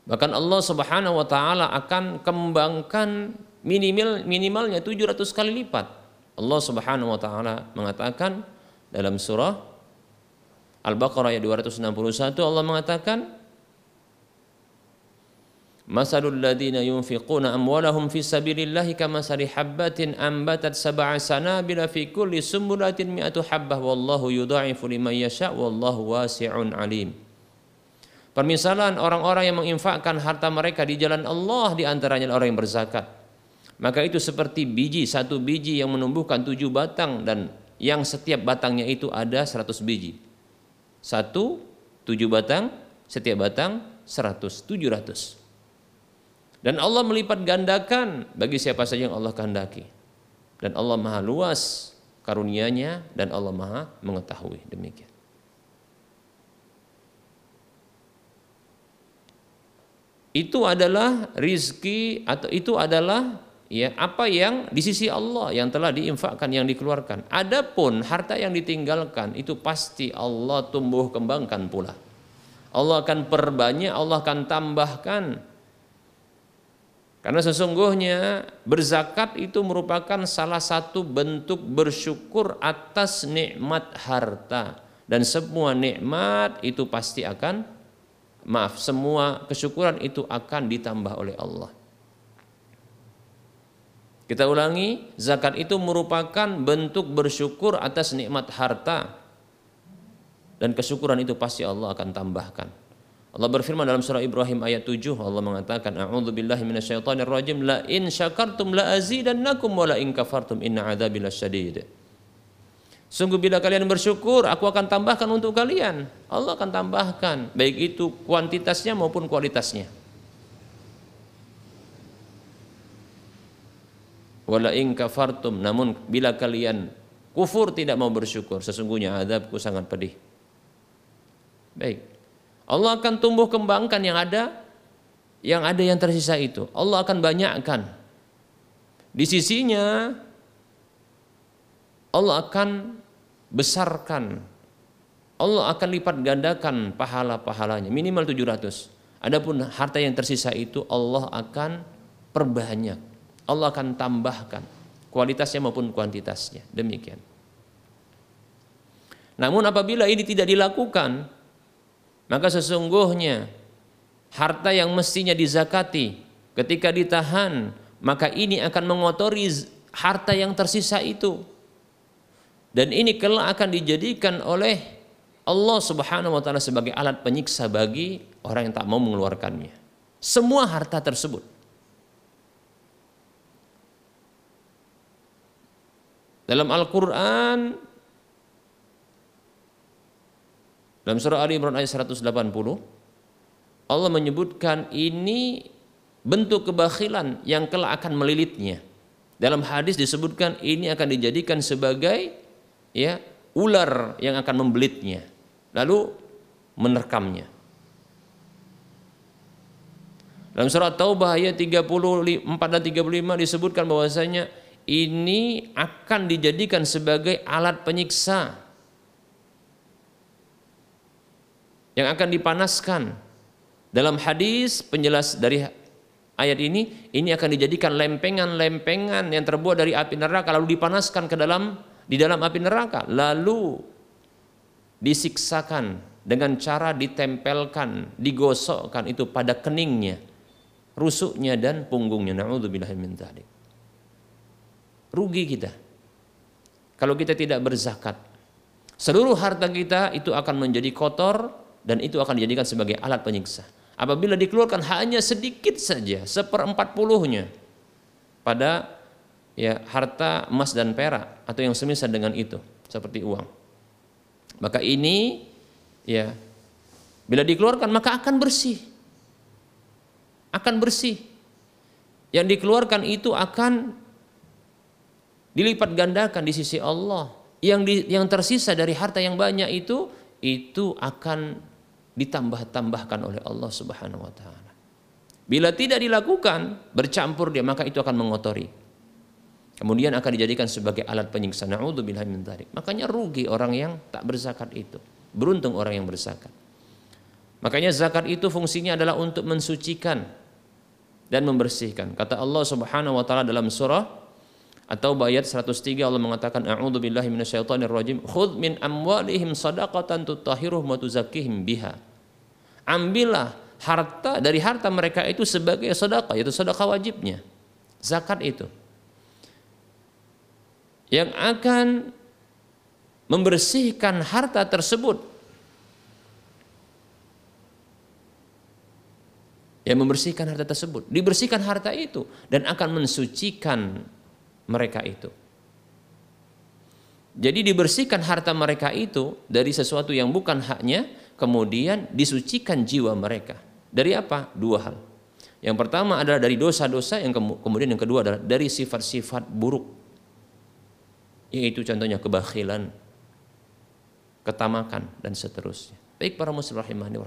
Bahkan Allah Subhanahu wa taala akan kembangkan minimal minimalnya 700 kali lipat. Allah Subhanahu wa taala mengatakan dalam surah Al-Baqarah ayat 261 Allah mengatakan Masalul ladina yunfiquna amwalahum fi sabilillahi kamasali habbatin ambatat sab'a sanabila fi kulli sumbulatin mi'atu habbah wallahu yudha'ifu liman yasha' wallahu wasi'un alim. Permisalan orang-orang yang menginfakkan harta mereka di jalan Allah di antaranya orang yang berzakat. Maka itu seperti biji, satu biji yang menumbuhkan tujuh batang dan yang setiap batangnya itu ada seratus biji. Satu, tujuh batang, setiap batang seratus, tujuh ratus. Dan Allah melipat gandakan bagi siapa saja yang Allah kehendaki. Dan Allah maha luas karunianya dan Allah maha mengetahui demikian. Itu adalah rizki atau itu adalah ya apa yang di sisi Allah yang telah diinfakkan yang dikeluarkan. Adapun harta yang ditinggalkan itu pasti Allah tumbuh kembangkan pula. Allah akan perbanyak, Allah akan tambahkan karena sesungguhnya berzakat itu merupakan salah satu bentuk bersyukur atas nikmat harta dan semua nikmat itu pasti akan maaf semua kesyukuran itu akan ditambah oleh Allah. Kita ulangi, zakat itu merupakan bentuk bersyukur atas nikmat harta dan kesyukuran itu pasti Allah akan tambahkan. Allah berfirman dalam surah Ibrahim ayat 7 Allah mengatakan a'udzu billahi minasyaitonir rajim la in syakartum la azidannakum wa la in kafartum inna adzabi lasyadid. Sungguh bila kalian bersyukur aku akan tambahkan untuk kalian. Allah akan tambahkan baik itu kuantitasnya maupun kualitasnya. Wala in kafartum namun bila kalian kufur tidak mau bersyukur sesungguhnya azabku sangat pedih. Baik. Allah akan tumbuh kembangkan yang ada yang ada yang tersisa itu. Allah akan banyakkan. Di sisinya Allah akan besarkan. Allah akan lipat gandakan pahala-pahalanya minimal 700. Adapun harta yang tersisa itu Allah akan perbanyak. Allah akan tambahkan kualitasnya maupun kuantitasnya. Demikian. Namun apabila ini tidak dilakukan, maka sesungguhnya harta yang mestinya dizakati ketika ditahan, maka ini akan mengotori harta yang tersisa itu. Dan ini kelak akan dijadikan oleh Allah Subhanahu wa taala sebagai alat penyiksa bagi orang yang tak mau mengeluarkannya. Semua harta tersebut. Dalam Al-Qur'an dalam surah Ali Imran ayat 180 Allah menyebutkan ini bentuk kebakhilan yang kelak akan melilitnya. Dalam hadis disebutkan ini akan dijadikan sebagai ya ular yang akan membelitnya lalu menerkamnya. Dalam surat Taubah ayat 34 dan 35 disebutkan bahwasanya ini akan dijadikan sebagai alat penyiksa yang akan dipanaskan. Dalam hadis penjelas dari ayat ini, ini akan dijadikan lempengan-lempengan yang terbuat dari api neraka lalu dipanaskan ke dalam di dalam api neraka, lalu disiksakan dengan cara ditempelkan, digosokkan itu pada keningnya, rusuknya dan punggungnya. Nauzubillah min dzalik. Rugi kita. Kalau kita tidak berzakat, seluruh harta kita itu akan menjadi kotor dan itu akan dijadikan sebagai alat penyiksa. Apabila dikeluarkan hanya sedikit saja, seperempat puluhnya pada ya harta emas dan perak atau yang semisal dengan itu seperti uang. Maka ini ya bila dikeluarkan maka akan bersih. Akan bersih. Yang dikeluarkan itu akan dilipat gandakan di sisi Allah. Yang di, yang tersisa dari harta yang banyak itu itu akan ditambah-tambahkan oleh Allah Subhanahu wa taala. Bila tidak dilakukan, bercampur dia maka itu akan mengotori. Kemudian akan dijadikan sebagai alat penyiksa. Nauzubillah min dzalik. Makanya rugi orang yang tak berzakat itu. Beruntung orang yang berzakat. Makanya zakat itu fungsinya adalah untuk mensucikan dan membersihkan. Kata Allah Subhanahu wa taala dalam surah atau ayat 103 Allah mengatakan a'udzu billahi minasyaitonir rajim khudh min amwalihim sadaqatan tutahhiruhum wa tuzakkihim biha. Ambillah harta dari harta mereka itu sebagai sedekah yaitu sedekah wajibnya. Zakat itu. Yang akan membersihkan harta tersebut. Yang membersihkan harta tersebut. Dibersihkan harta itu dan akan mensucikan mereka itu. Jadi dibersihkan harta mereka itu dari sesuatu yang bukan haknya, kemudian disucikan jiwa mereka. Dari apa? Dua hal. Yang pertama adalah dari dosa-dosa, yang kemudian yang kedua adalah dari sifat-sifat buruk. Yaitu contohnya kebakhilan, ketamakan dan seterusnya. Baik para muslim rahimahni.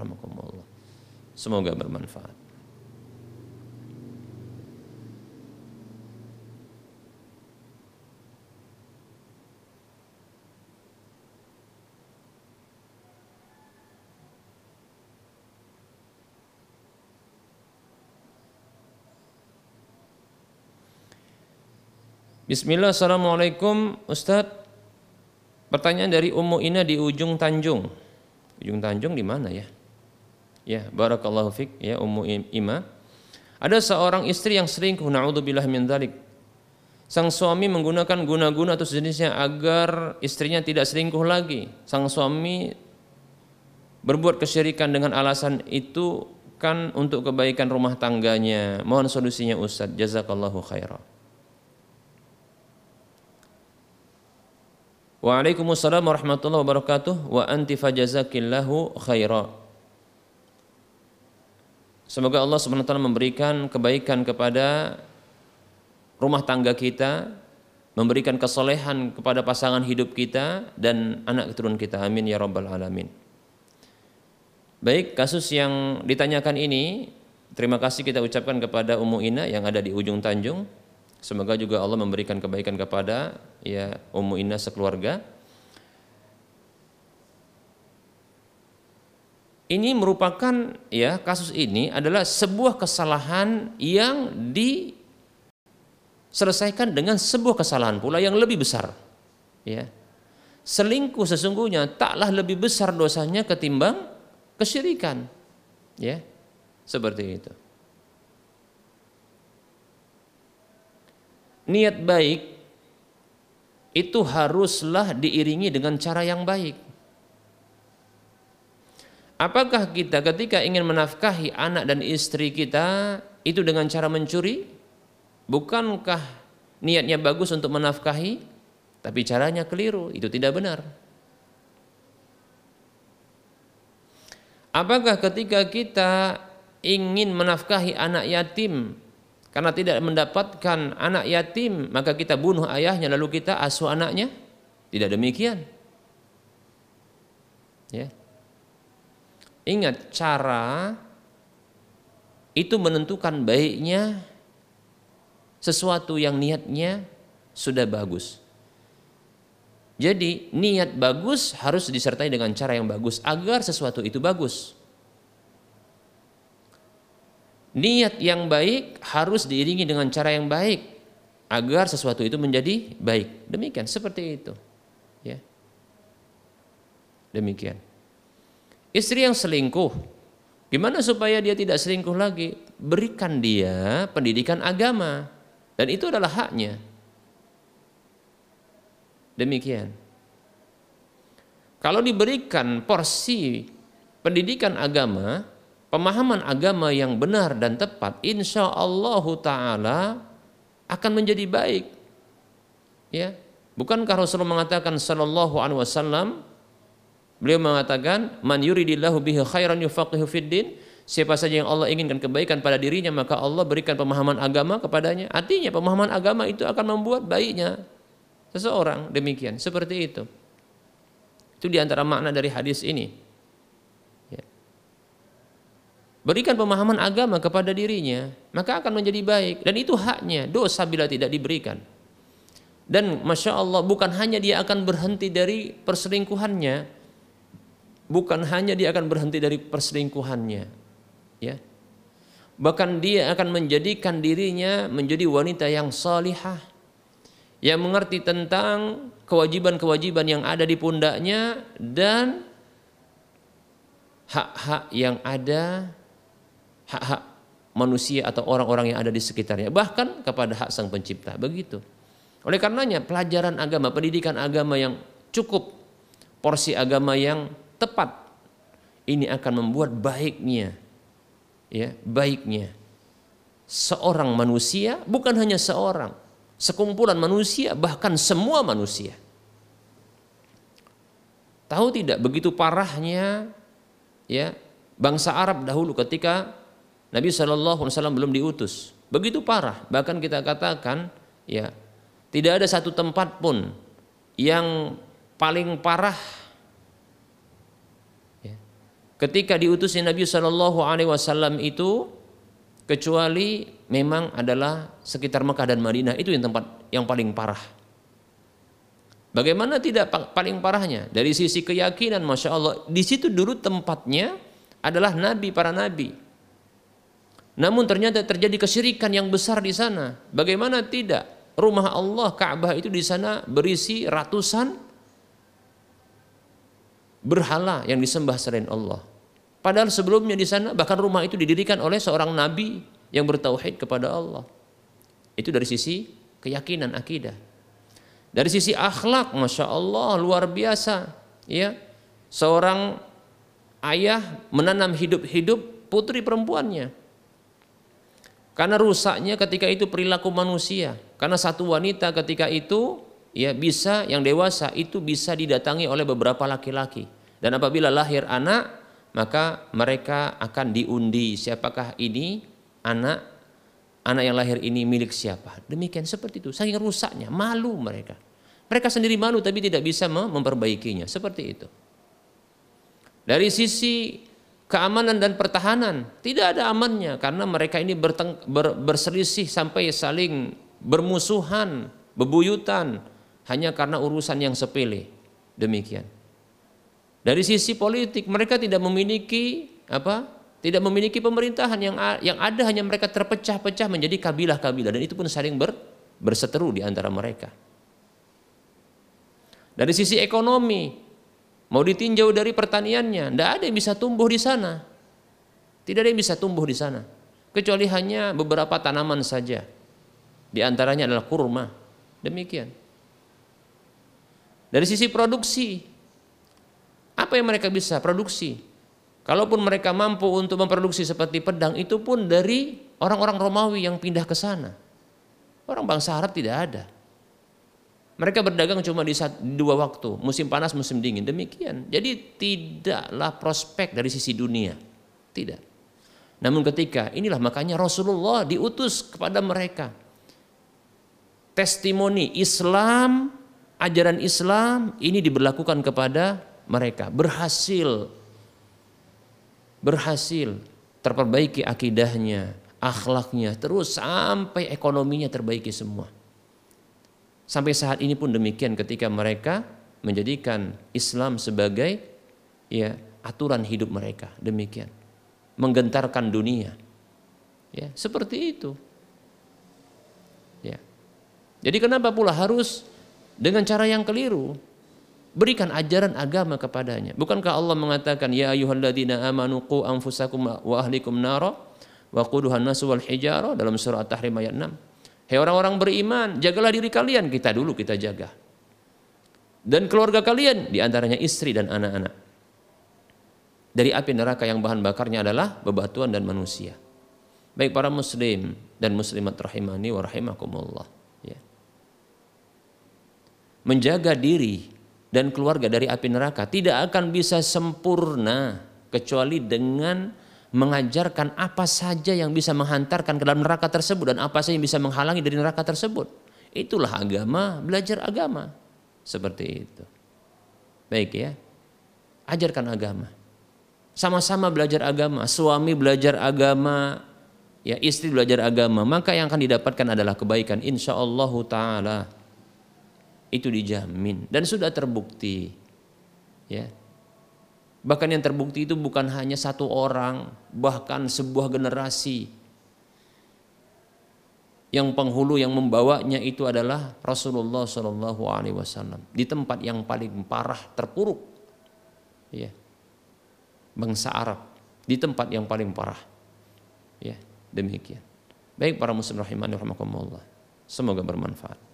Semoga bermanfaat. Bismillah, Assalamualaikum Ustadz Pertanyaan dari Ummu Ina di ujung Tanjung Ujung Tanjung di mana ya? Ya, Barakallahu Fik ya Ummu Ima Ada seorang istri yang selingkuh Na'udzubillah min dhalik Sang suami menggunakan guna-guna atau sejenisnya agar istrinya tidak selingkuh lagi. Sang suami berbuat kesyirikan dengan alasan itu kan untuk kebaikan rumah tangganya. Mohon solusinya Ustaz. Jazakallahu khairan. Waalaikumsalam warahmatullahi wabarakatuh wa anti fajazakillahu khaira. Semoga Allah SWT memberikan kebaikan kepada rumah tangga kita, memberikan kesolehan kepada pasangan hidup kita dan anak keturunan kita. Amin ya rabbal alamin. Baik, kasus yang ditanyakan ini, terima kasih kita ucapkan kepada Ummu Ina yang ada di ujung Tanjung. Semoga juga Allah memberikan kebaikan kepada ya Ummu Inna sekeluarga. Ini merupakan ya kasus ini adalah sebuah kesalahan yang diselesaikan dengan sebuah kesalahan pula yang lebih besar. Ya. Selingkuh sesungguhnya taklah lebih besar dosanya ketimbang kesyirikan. Ya. Seperti itu. Niat baik itu haruslah diiringi dengan cara yang baik. Apakah kita ketika ingin menafkahi anak dan istri kita itu dengan cara mencuri? Bukankah niatnya bagus untuk menafkahi, tapi caranya keliru, itu tidak benar. Apakah ketika kita ingin menafkahi anak yatim karena tidak mendapatkan anak yatim maka kita bunuh ayahnya lalu kita asuh anaknya? Tidak demikian. Ya. Ingat cara itu menentukan baiknya sesuatu yang niatnya sudah bagus. Jadi niat bagus harus disertai dengan cara yang bagus agar sesuatu itu bagus. Niat yang baik harus diiringi dengan cara yang baik agar sesuatu itu menjadi baik. Demikian seperti itu. Ya. Demikian. Istri yang selingkuh, gimana supaya dia tidak selingkuh lagi? Berikan dia pendidikan agama dan itu adalah haknya. Demikian. Kalau diberikan porsi pendidikan agama, pemahaman agama yang benar dan tepat, insya Allah Taala akan menjadi baik. Ya, bukankah Rasulullah mengatakan Sallallahu Alaihi Wasallam, beliau mengatakan, man yuridillahu bihi khairan yufaqihu fiddin, siapa saja yang Allah inginkan kebaikan pada dirinya maka Allah berikan pemahaman agama kepadanya. Artinya pemahaman agama itu akan membuat baiknya seseorang. Demikian. Seperti itu. Itu di antara makna dari hadis ini ya. Berikan pemahaman agama kepada dirinya maka akan menjadi baik. Dan itu haknya dosa bila tidak diberikan. Dan masya Allah bukan hanya dia akan berhenti dari perselingkuhannya bukan hanya dia akan berhenti dari perselingkuhannya ya. Bahkan dia akan menjadikan dirinya menjadi wanita yang salihah yang mengerti tentang kewajiban-kewajiban yang ada di pundaknya dan hak-hak yang ada hak-hak manusia atau orang-orang yang ada di sekitarnya bahkan kepada hak sang pencipta begitu oleh karenanya pelajaran agama pendidikan agama yang cukup porsi agama yang tepat ini akan membuat baiknya ya baiknya seorang manusia bukan hanya seorang sekumpulan manusia bahkan semua manusia. Tahu tidak begitu parahnya ya bangsa Arab dahulu ketika Nabi Wasallam belum diutus. Begitu parah bahkan kita katakan ya tidak ada satu tempat pun yang paling parah ya, ketika diutusnya Nabi Shallallahu Alaihi Wasallam itu kecuali memang adalah sekitar Mekah dan Madinah itu yang tempat yang paling parah. Bagaimana tidak paling parahnya dari sisi keyakinan, masya Allah di situ dulu tempatnya adalah nabi para nabi. Namun ternyata terjadi kesyirikan yang besar di sana. Bagaimana tidak? Rumah Allah Ka'bah itu di sana berisi ratusan berhala yang disembah selain Allah. Padahal sebelumnya di sana bahkan rumah itu didirikan oleh seorang nabi yang bertauhid kepada Allah. Itu dari sisi keyakinan akidah. Dari sisi akhlak, masya Allah luar biasa. Ya, seorang ayah menanam hidup-hidup putri perempuannya. Karena rusaknya ketika itu perilaku manusia. Karena satu wanita ketika itu ya bisa yang dewasa itu bisa didatangi oleh beberapa laki-laki. Dan apabila lahir anak maka mereka akan diundi siapakah ini anak anak yang lahir ini milik siapa. Demikian seperti itu. Saking rusaknya, malu mereka. Mereka sendiri malu tapi tidak bisa memperbaikinya. Seperti itu. Dari sisi keamanan dan pertahanan tidak ada amannya karena mereka ini berteng, ber, berselisih sampai saling bermusuhan, bebuyutan hanya karena urusan yang sepele. Demikian. Dari sisi politik mereka tidak memiliki apa? Tidak memiliki pemerintahan yang yang ada hanya mereka terpecah-pecah menjadi kabilah-kabilah dan itu pun saling ber, berseteru di antara mereka. Dari sisi ekonomi mau ditinjau dari pertaniannya, tidak ada yang bisa tumbuh di sana. Tidak ada yang bisa tumbuh di sana kecuali hanya beberapa tanaman saja. Di antaranya adalah kurma. Demikian. Dari sisi produksi, apa yang mereka bisa produksi? Kalaupun mereka mampu untuk memproduksi seperti pedang, itu pun dari orang-orang Romawi yang pindah ke sana. Orang bangsa Arab tidak ada. Mereka berdagang cuma di dua waktu, musim panas, musim dingin. Demikian. Jadi tidaklah prospek dari sisi dunia. Tidak. Namun ketika inilah makanya Rasulullah diutus kepada mereka. Testimoni Islam, ajaran Islam ini diberlakukan kepada mereka. Berhasil. Berhasil terperbaiki akidahnya, akhlaknya, terus sampai ekonominya terbaiki semua. Sampai saat ini pun demikian ketika mereka menjadikan Islam sebagai ya aturan hidup mereka. Demikian. Menggentarkan dunia. Ya, seperti itu. Ya. Jadi kenapa pula harus dengan cara yang keliru? Berikan ajaran agama kepadanya. Bukankah Allah mengatakan ya ayyuhalladzina amanu qu anfusakum wa ahlikum nara wa quduhan nasu wal hijara dalam surah At-Tahrim ayat 6. Hei orang-orang beriman, jagalah diri kalian, kita dulu kita jaga. Dan keluarga kalian, di antaranya istri dan anak-anak. Dari api neraka yang bahan bakarnya adalah bebatuan dan manusia. Baik para muslim dan muslimat rahimani wa rahimakumullah. Ya. Menjaga diri dan keluarga dari api neraka tidak akan bisa sempurna kecuali dengan mengajarkan apa saja yang bisa menghantarkan ke dalam neraka tersebut dan apa saja yang bisa menghalangi dari neraka tersebut. Itulah agama, belajar agama. Seperti itu. Baik ya. Ajarkan agama. Sama-sama belajar agama, suami belajar agama, ya istri belajar agama, maka yang akan didapatkan adalah kebaikan insya Allah taala. Itu dijamin dan sudah terbukti. Ya, Bahkan yang terbukti itu bukan hanya satu orang, bahkan sebuah generasi. Yang penghulu yang membawanya itu adalah Rasulullah Shallallahu Alaihi Wasallam di tempat yang paling parah terpuruk, ya, bangsa Arab di tempat yang paling parah, ya demikian. Baik para muslim rahimani rahimakumullah. Semoga bermanfaat.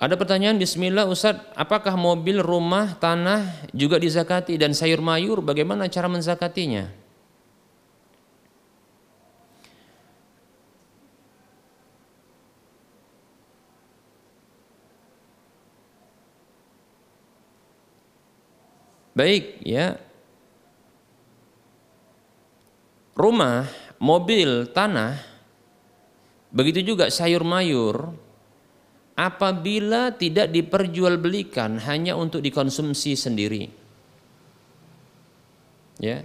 Ada pertanyaan Bismillah Ustaz, apakah mobil, rumah, tanah juga dizakati dan sayur mayur bagaimana cara menzakatinya? Baik ya. Rumah, mobil, tanah begitu juga sayur mayur apabila tidak diperjualbelikan hanya untuk dikonsumsi sendiri. Ya.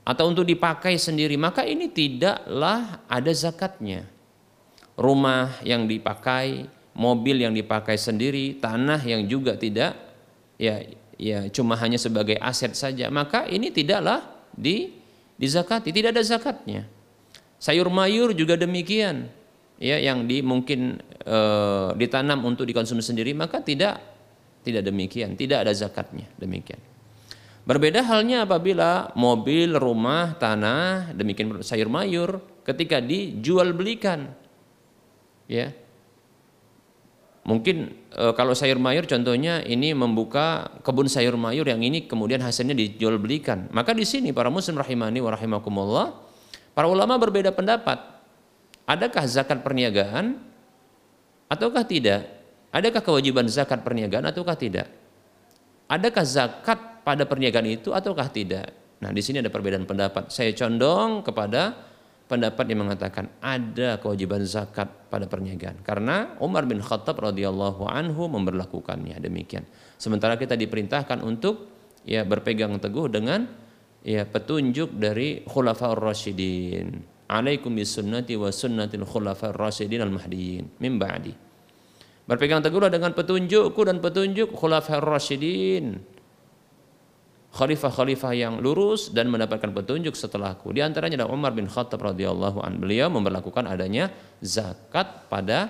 Atau untuk dipakai sendiri, maka ini tidaklah ada zakatnya. Rumah yang dipakai, mobil yang dipakai sendiri, tanah yang juga tidak ya ya cuma hanya sebagai aset saja, maka ini tidaklah di dizakati, tidak ada zakatnya. Sayur mayur juga demikian ya yang di mungkin e, ditanam untuk dikonsumsi sendiri maka tidak tidak demikian, tidak ada zakatnya demikian. Berbeda halnya apabila mobil, rumah, tanah, demikian sayur mayur ketika dijual belikan. Ya. Mungkin e, kalau sayur mayur contohnya ini membuka kebun sayur mayur yang ini kemudian hasilnya dijual belikan. Maka di sini para muslim rahimani wa rahimakumullah, para ulama berbeda pendapat Adakah zakat perniagaan ataukah tidak? Adakah kewajiban zakat perniagaan ataukah tidak? Adakah zakat pada perniagaan itu ataukah tidak? Nah, di sini ada perbedaan pendapat. Saya condong kepada pendapat yang mengatakan ada kewajiban zakat pada perniagaan karena Umar bin Khattab radhiyallahu anhu memberlakukannya demikian. Sementara kita diperintahkan untuk ya berpegang teguh dengan ya petunjuk dari khulafaur rasyidin alaikum bisunnati wa sunnatil khulafar rasyidin al mahdiyin min ba'di berpegang teguhlah dengan petunjukku dan petunjuk khulafar rasyidin khalifah-khalifah yang lurus dan mendapatkan petunjuk setelahku. Di antaranya adalah Umar bin Khattab radhiyallahu an. Beliau memperlakukan adanya zakat pada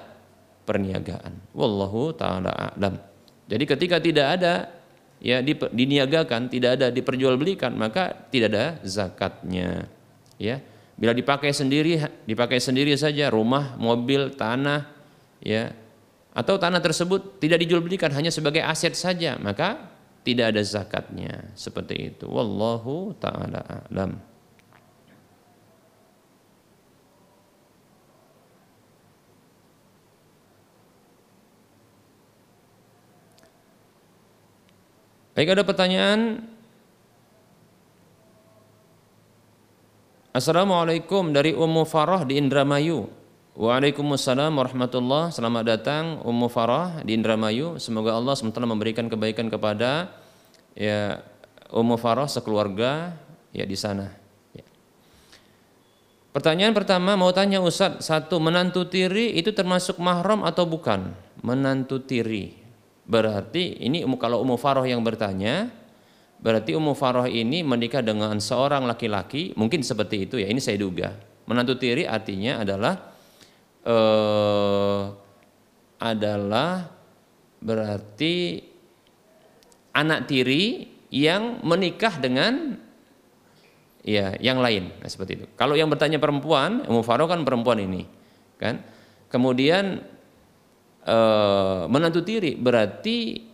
perniagaan. Wallahu taala a'lam. Jadi ketika tidak ada ya diniagakan, tidak ada diperjualbelikan, maka tidak ada zakatnya. Ya. Bila dipakai sendiri, dipakai sendiri saja rumah, mobil, tanah, ya, atau tanah tersebut tidak dijual-belikan hanya sebagai aset saja, maka tidak ada zakatnya. Seperti itu. Wallahu taala a'lam. Baik ada pertanyaan Assalamualaikum dari Ummu Farah di Indramayu. Waalaikumsalam warahmatullah. Selamat datang Ummu Farah di Indramayu. Semoga Allah SWT memberikan kebaikan kepada ya Ummu Farah sekeluarga ya di sana. Ya. Pertanyaan pertama mau tanya Ustadz, satu menantu tiri itu termasuk mahram atau bukan? Menantu tiri. Berarti ini kalau Ummu Farah yang bertanya, Berarti Ummu Farah ini menikah dengan seorang laki-laki, mungkin seperti itu ya, ini saya duga. Menantu tiri artinya adalah eh, adalah berarti anak tiri yang menikah dengan ya yang lain nah, seperti itu. Kalau yang bertanya perempuan, Ummu Farah kan perempuan ini, kan? Kemudian eh, menantu tiri berarti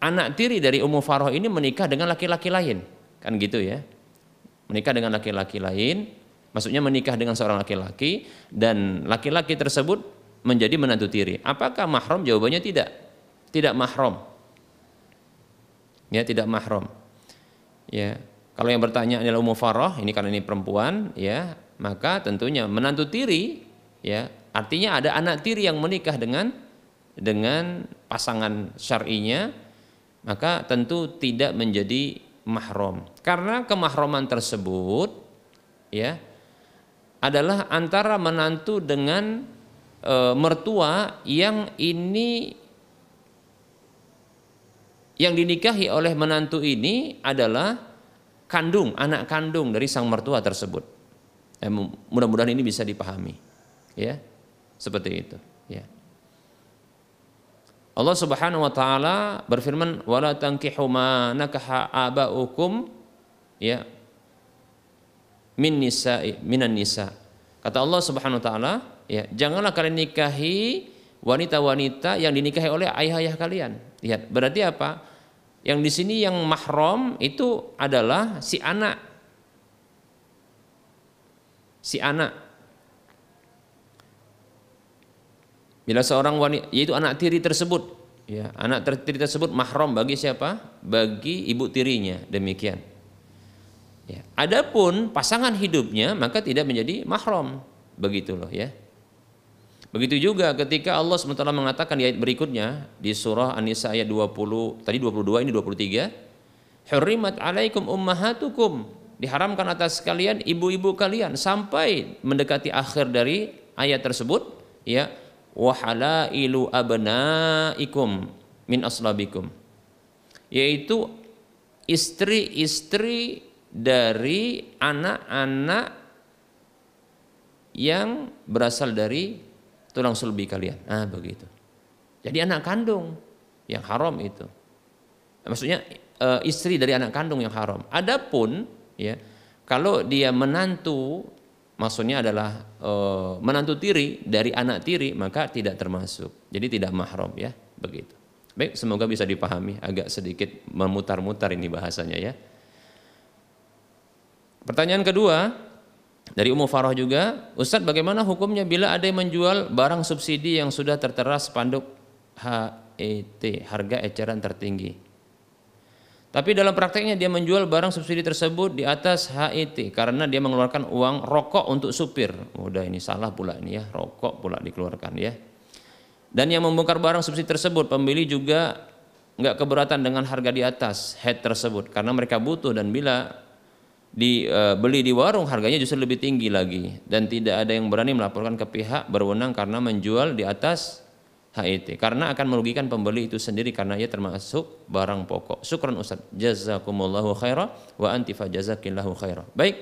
anak tiri dari Ummu Farah ini menikah dengan laki-laki lain. Kan gitu ya. Menikah dengan laki-laki lain, maksudnya menikah dengan seorang laki-laki dan laki-laki tersebut menjadi menantu tiri. Apakah mahram? Jawabannya tidak. Tidak mahram. Ya, tidak mahram. Ya. Kalau yang bertanya adalah Ummu Farah, ini karena ini perempuan, ya, maka tentunya menantu tiri, ya, artinya ada anak tiri yang menikah dengan dengan pasangan syar'inya maka tentu tidak menjadi mahram. Karena kemahroman tersebut ya adalah antara menantu dengan e, mertua yang ini yang dinikahi oleh menantu ini adalah kandung, anak kandung dari sang mertua tersebut. Eh, mudah-mudahan ini bisa dipahami. Ya. Seperti itu, ya. Allah Subhanahu wa taala berfirman wala tankihu ma nakaha abaukum ya min nisa'i minan nisa. Kata Allah Subhanahu wa taala, ya, janganlah kalian nikahi wanita-wanita yang dinikahi oleh ayah-ayah kalian. Lihat, berarti apa? Yang di sini yang mahram itu adalah si anak. Si anak. Bila seorang wanita, yaitu anak tiri tersebut, ya, anak tiri tersebut mahram bagi siapa? Bagi ibu tirinya, demikian. Ya. Adapun pasangan hidupnya maka tidak menjadi mahram, begitu loh ya. Begitu juga ketika Allah SWT mengatakan di ayat berikutnya di surah An-Nisa ayat 20, tadi 22 ini 23, Hurrimat alaikum ummahatukum diharamkan atas kalian ibu-ibu kalian sampai mendekati akhir dari ayat tersebut ya wa halailu abnaikum min aslabikum yaitu istri-istri dari anak-anak yang berasal dari tulang sulbi kalian. Ah begitu. Jadi anak kandung yang haram itu. Maksudnya eh, istri dari anak kandung yang haram. Adapun ya kalau dia menantu maksudnya adalah e, menantu tiri dari anak tiri maka tidak termasuk. Jadi tidak mahram ya, begitu. Baik, semoga bisa dipahami agak sedikit memutar-mutar ini bahasanya ya. Pertanyaan kedua dari Ummu Farah juga, Ustadz bagaimana hukumnya bila ada yang menjual barang subsidi yang sudah tertera spanduk HET, harga eceran tertinggi? Tapi dalam prakteknya dia menjual barang subsidi tersebut di atas HET karena dia mengeluarkan uang rokok untuk supir. Udah ini salah pula ini ya, rokok pula dikeluarkan ya. Dan yang membongkar barang subsidi tersebut pembeli juga nggak keberatan dengan harga di atas head tersebut karena mereka butuh dan bila dibeli e, di warung harganya justru lebih tinggi lagi dan tidak ada yang berani melaporkan ke pihak berwenang karena menjual di atas HIT karena akan merugikan pembeli itu sendiri karena ia termasuk barang pokok. Syukran Ustaz. Jazakumullahu khaira wa anti fajazakillahu khaira. Baik.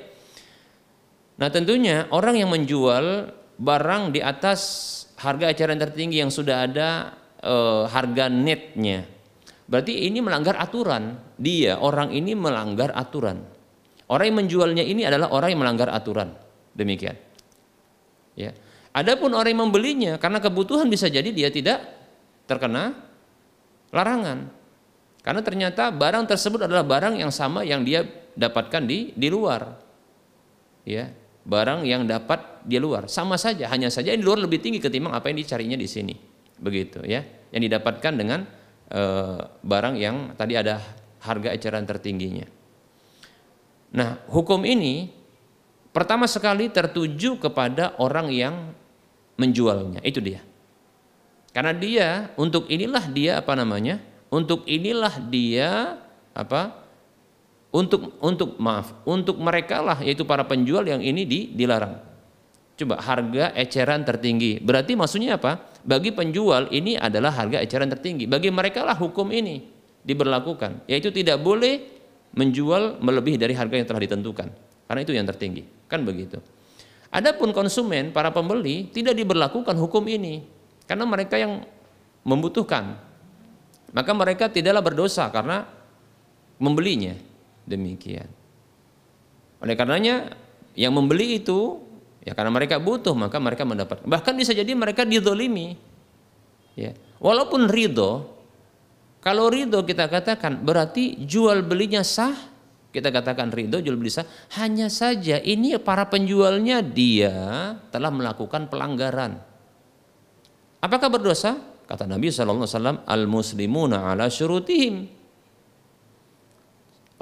Nah, tentunya orang yang menjual barang di atas harga eceran tertinggi yang sudah ada uh, harga netnya. Berarti ini melanggar aturan. Dia orang ini melanggar aturan. Orang yang menjualnya ini adalah orang yang melanggar aturan. Demikian. Ya. Adapun orang yang membelinya karena kebutuhan bisa jadi dia tidak terkena larangan. Karena ternyata barang tersebut adalah barang yang sama yang dia dapatkan di di luar. Ya, barang yang dapat di luar sama saja, hanya saja di luar lebih tinggi ketimbang apa yang dicarinya di sini. Begitu ya. Yang didapatkan dengan e, barang yang tadi ada harga eceran tertingginya. Nah, hukum ini pertama sekali tertuju kepada orang yang menjualnya. Itu dia. Karena dia untuk inilah dia apa namanya? Untuk inilah dia apa? Untuk untuk maaf, untuk mereka lah yaitu para penjual yang ini di, dilarang. Coba harga eceran tertinggi. Berarti maksudnya apa? Bagi penjual ini adalah harga eceran tertinggi. Bagi mereka lah hukum ini diberlakukan, yaitu tidak boleh menjual melebihi dari harga yang telah ditentukan. Karena itu yang tertinggi. Kan begitu. Adapun konsumen, para pembeli tidak diberlakukan hukum ini karena mereka yang membutuhkan maka mereka tidaklah berdosa karena membelinya. Demikian. Oleh karenanya yang membeli itu ya karena mereka butuh maka mereka mendapat. Bahkan bisa jadi mereka didolimi. Ya. Walaupun ridho, kalau ridho kita katakan berarti jual belinya sah. Kita katakan ridho jual beli sah. Hanya saja ini para penjualnya dia telah melakukan pelanggaran. Apakah berdosa? Kata Nabi SAW, al-muslimuna ala syurutihim.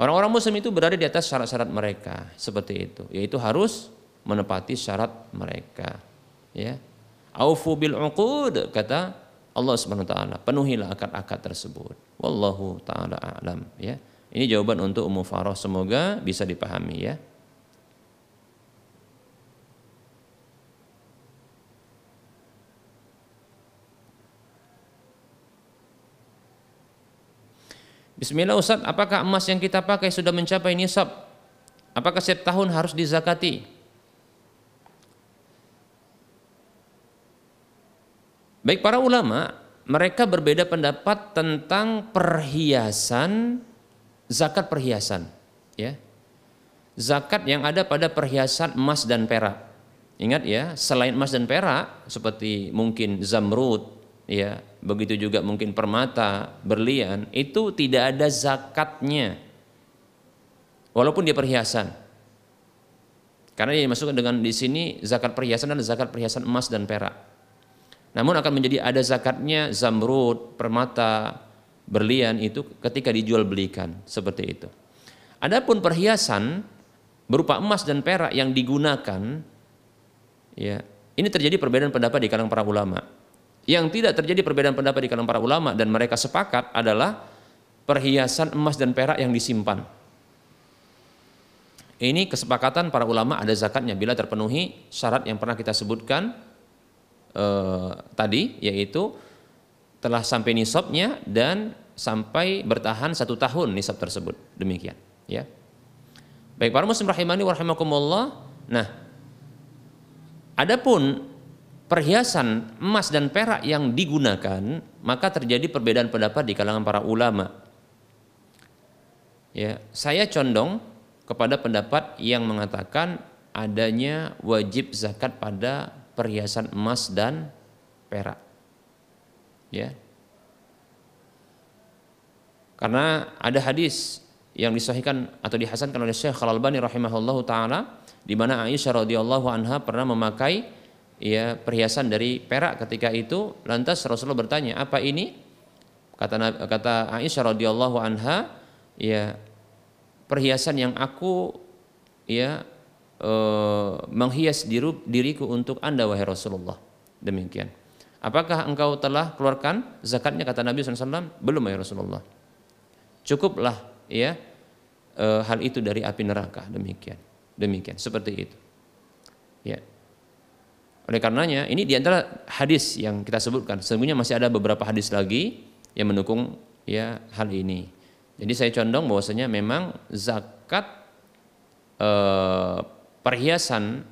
Orang-orang muslim itu berada di atas syarat-syarat mereka. Seperti itu. Yaitu harus menepati syarat mereka. Ya. Aufu bil uqud, kata Allah Subhanahu wa taala. Penuhilah akad-akad tersebut. Wallahu taala a'lam, ya. Ini jawaban untuk Ummu Farah semoga bisa dipahami ya. Bismillah Ustaz, apakah emas yang kita pakai sudah mencapai nisab? Apakah setiap tahun harus dizakati? Baik para ulama, mereka berbeda pendapat tentang perhiasan zakat perhiasan, ya. Zakat yang ada pada perhiasan emas dan perak. Ingat ya, selain emas dan perak seperti mungkin zamrud, ya begitu juga mungkin permata berlian itu tidak ada zakatnya walaupun dia perhiasan karena yang dimasukkan dengan di sini zakat perhiasan dan zakat perhiasan emas dan perak namun akan menjadi ada zakatnya zamrud permata berlian itu ketika dijual belikan seperti itu adapun perhiasan berupa emas dan perak yang digunakan ya ini terjadi perbedaan pendapat di kalangan para ulama yang tidak terjadi perbedaan pendapat di kalangan para ulama dan mereka sepakat adalah perhiasan emas dan perak yang disimpan. Ini kesepakatan para ulama ada zakatnya bila terpenuhi syarat yang pernah kita sebutkan eh, tadi yaitu telah sampai nisabnya dan sampai bertahan satu tahun nisab tersebut demikian ya baik para muslim rahimani warahmatullah nah adapun perhiasan emas dan perak yang digunakan, maka terjadi perbedaan pendapat di kalangan para ulama. Ya, saya condong kepada pendapat yang mengatakan adanya wajib zakat pada perhiasan emas dan perak. Ya. Karena ada hadis yang disahihkan atau dihasankan oleh Syekh Al-Albani rahimahullahu taala di mana Aisyah radhiyallahu anha pernah memakai ya perhiasan dari perak ketika itu. Lantas Rasulullah bertanya apa ini? Kata kata Aisyah radhiyallahu anha ya perhiasan yang aku ya eh, menghias diri, diriku untuk anda wahai Rasulullah. Demikian apakah engkau telah keluarkan zakatnya kata Nabi SAW belum ya Rasulullah cukuplah ya eh, hal itu dari api neraka demikian demikian seperti itu ya oleh karenanya ini di antara hadis yang kita sebutkan. Sesungguhnya masih ada beberapa hadis lagi yang mendukung ya hal ini. Jadi saya condong bahwasanya memang zakat eh, perhiasan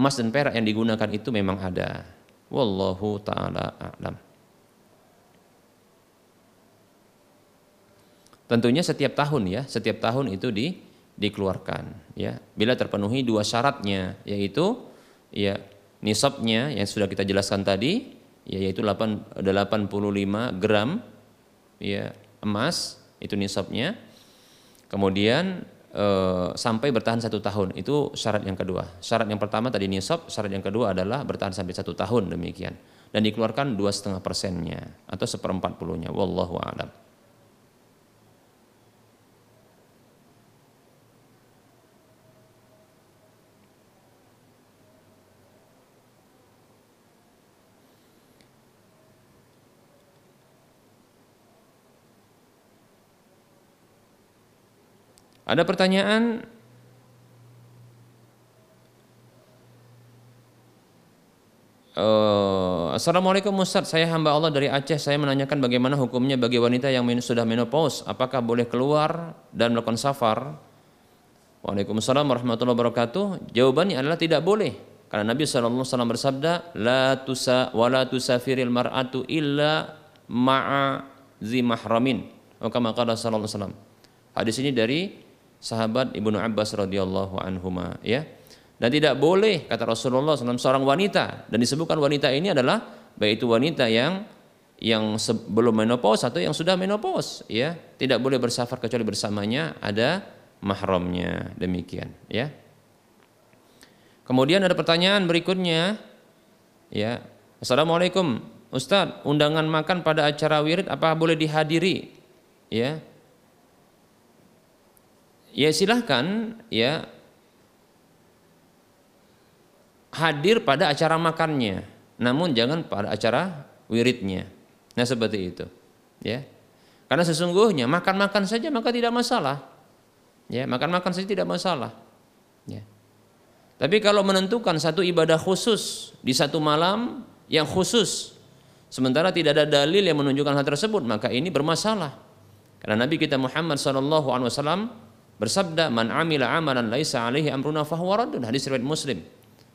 emas dan perak yang digunakan itu memang ada. Wallahu taala a'lam. Tentunya setiap tahun ya, setiap tahun itu di dikeluarkan ya. Bila terpenuhi dua syaratnya yaitu ya nisabnya yang sudah kita jelaskan tadi ya, yaitu 8, 85 gram ya emas itu nisabnya. Kemudian e, sampai bertahan satu tahun itu syarat yang kedua. Syarat yang pertama tadi nisab, syarat yang kedua adalah bertahan sampai satu tahun demikian dan dikeluarkan dua setengah persennya atau seperempat puluhnya. Wallahu a'lam. Ada pertanyaan Uh, Assalamualaikum Ustaz, saya hamba Allah dari Aceh. Saya menanyakan bagaimana hukumnya bagi wanita yang sudah menopause, apakah boleh keluar dan melakukan safar? Waalaikumsalam warahmatullahi wabarakatuh. Jawabannya adalah tidak boleh. Karena Nabi SAW bersabda, La tusa wa la tusafiril mar'atu illa ma'a zi mahramin. Kama qala sallallahu alaihi wasallam. Hadis ini dari sahabat Ibnu Abbas radhiyallahu anhuma ya. Dan tidak boleh kata Rasulullah SAW seorang wanita dan disebutkan wanita ini adalah baik itu wanita yang yang sebelum menopause atau yang sudah menopause ya. Tidak boleh bersafar kecuali bersamanya ada mahramnya. Demikian ya. Kemudian ada pertanyaan berikutnya ya. Assalamualaikum Ustadz undangan makan pada acara wirid apa boleh dihadiri? Ya ya silahkan ya hadir pada acara makannya, namun jangan pada acara wiridnya. Nah seperti itu, ya. Karena sesungguhnya makan-makan saja maka tidak masalah, ya makan-makan saja tidak masalah, ya. Tapi kalau menentukan satu ibadah khusus di satu malam yang khusus, sementara tidak ada dalil yang menunjukkan hal tersebut, maka ini bermasalah. Karena Nabi kita Muhammad SAW bersabda man amila amalan laisa alaihi amruna fahuwa raddun. Hadis riwayat Muslim.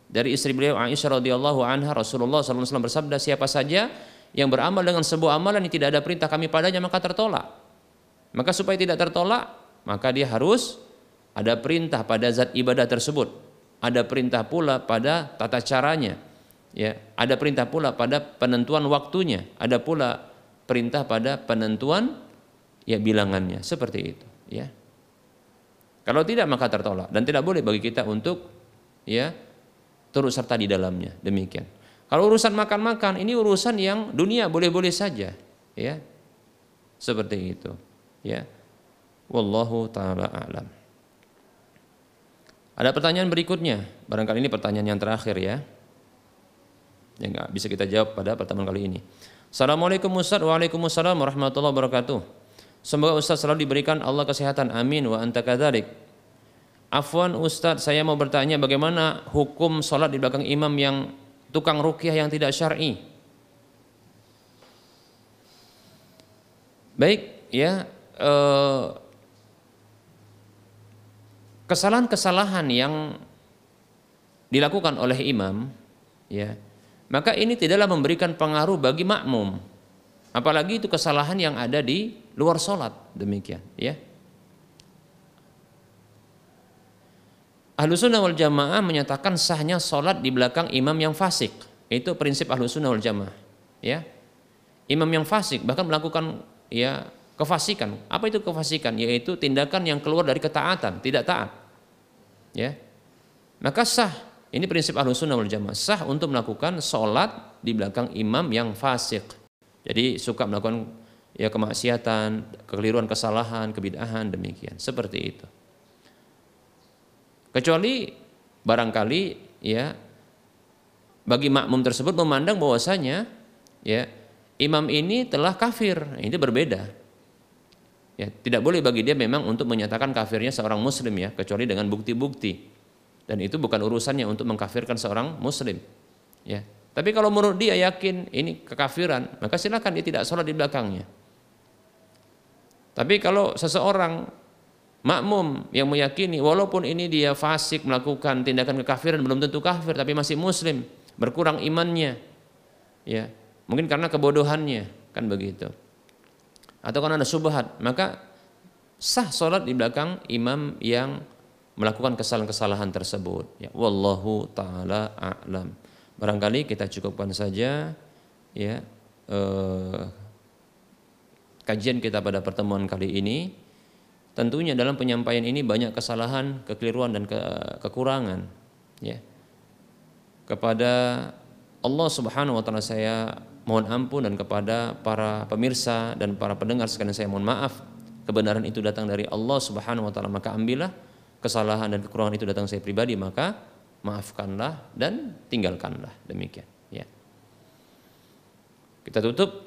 Dari istri beliau Aisyah radhiyallahu anha Rasulullah SAW bersabda siapa saja yang beramal dengan sebuah amalan yang tidak ada perintah kami padanya maka tertolak. Maka supaya tidak tertolak maka dia harus ada perintah pada zat ibadah tersebut. Ada perintah pula pada tata caranya ya. Ada perintah pula pada penentuan waktunya. Ada pula perintah pada penentuan ya bilangannya. Seperti itu ya kalau tidak maka tertolak dan tidak boleh bagi kita untuk ya turut serta di dalamnya. Demikian. Kalau urusan makan-makan ini urusan yang dunia boleh-boleh saja, ya. Seperti itu, ya. Wallahu taala alam. Ada pertanyaan berikutnya, barangkali ini pertanyaan yang terakhir ya. Yang nggak bisa kita jawab pada pertemuan kali ini. Assalamualaikum Ustaz, warahmatullahi wabarakatuh. Semoga Ustaz selalu diberikan Allah kesehatan. Amin wa anta. Afwan Ustaz, saya mau bertanya bagaimana hukum sholat di belakang imam yang tukang rukyah yang tidak syar'i? Baik, ya eh, kesalahan-kesalahan yang dilakukan oleh imam, ya maka ini tidaklah memberikan pengaruh bagi makmum Apalagi itu kesalahan yang ada di luar sholat demikian ya. Ahlu sunnah wal jamaah menyatakan sahnya sholat di belakang imam yang fasik. Itu prinsip ahlu sunnah wal jamaah. Ya. Imam yang fasik bahkan melakukan ya kefasikan. Apa itu kefasikan? Yaitu tindakan yang keluar dari ketaatan, tidak taat. Ya. Maka sah. Ini prinsip ahlu sunnah wal jamaah. Sah untuk melakukan sholat di belakang imam yang fasik. Jadi suka melakukan ya kemaksiatan, kekeliruan, kesalahan, kebid'ahan demikian. Seperti itu. Kecuali barangkali ya bagi makmum tersebut memandang bahwasanya ya imam ini telah kafir. Nah, ini berbeda. Ya, tidak boleh bagi dia memang untuk menyatakan kafirnya seorang muslim ya, kecuali dengan bukti-bukti. Dan itu bukan urusannya untuk mengkafirkan seorang muslim. Ya, tapi kalau menurut dia yakin ini kekafiran, maka silakan dia tidak sholat di belakangnya. Tapi kalau seseorang makmum yang meyakini walaupun ini dia fasik melakukan tindakan kekafiran belum tentu kafir tapi masih muslim, berkurang imannya. ya. Mungkin karena kebodohannya kan begitu. Atau karena ada subhat maka sah sholat di belakang imam yang melakukan kesalahan-kesalahan tersebut ya. Wallahu taala a'lam. Barangkali kita cukupkan saja ya eh, kajian kita pada pertemuan kali ini tentunya dalam penyampaian ini banyak kesalahan kekeliruan dan ke, kekurangan ya. Kepada Allah Subhanahu wa taala saya mohon ampun dan kepada para pemirsa dan para pendengar sekalian saya mohon maaf kebenaran itu datang dari Allah Subhanahu wa taala maka ambillah. Kesalahan dan kekurangan itu datang saya pribadi maka maafkanlah dan tinggalkanlah. Demikian ya. Kita tutup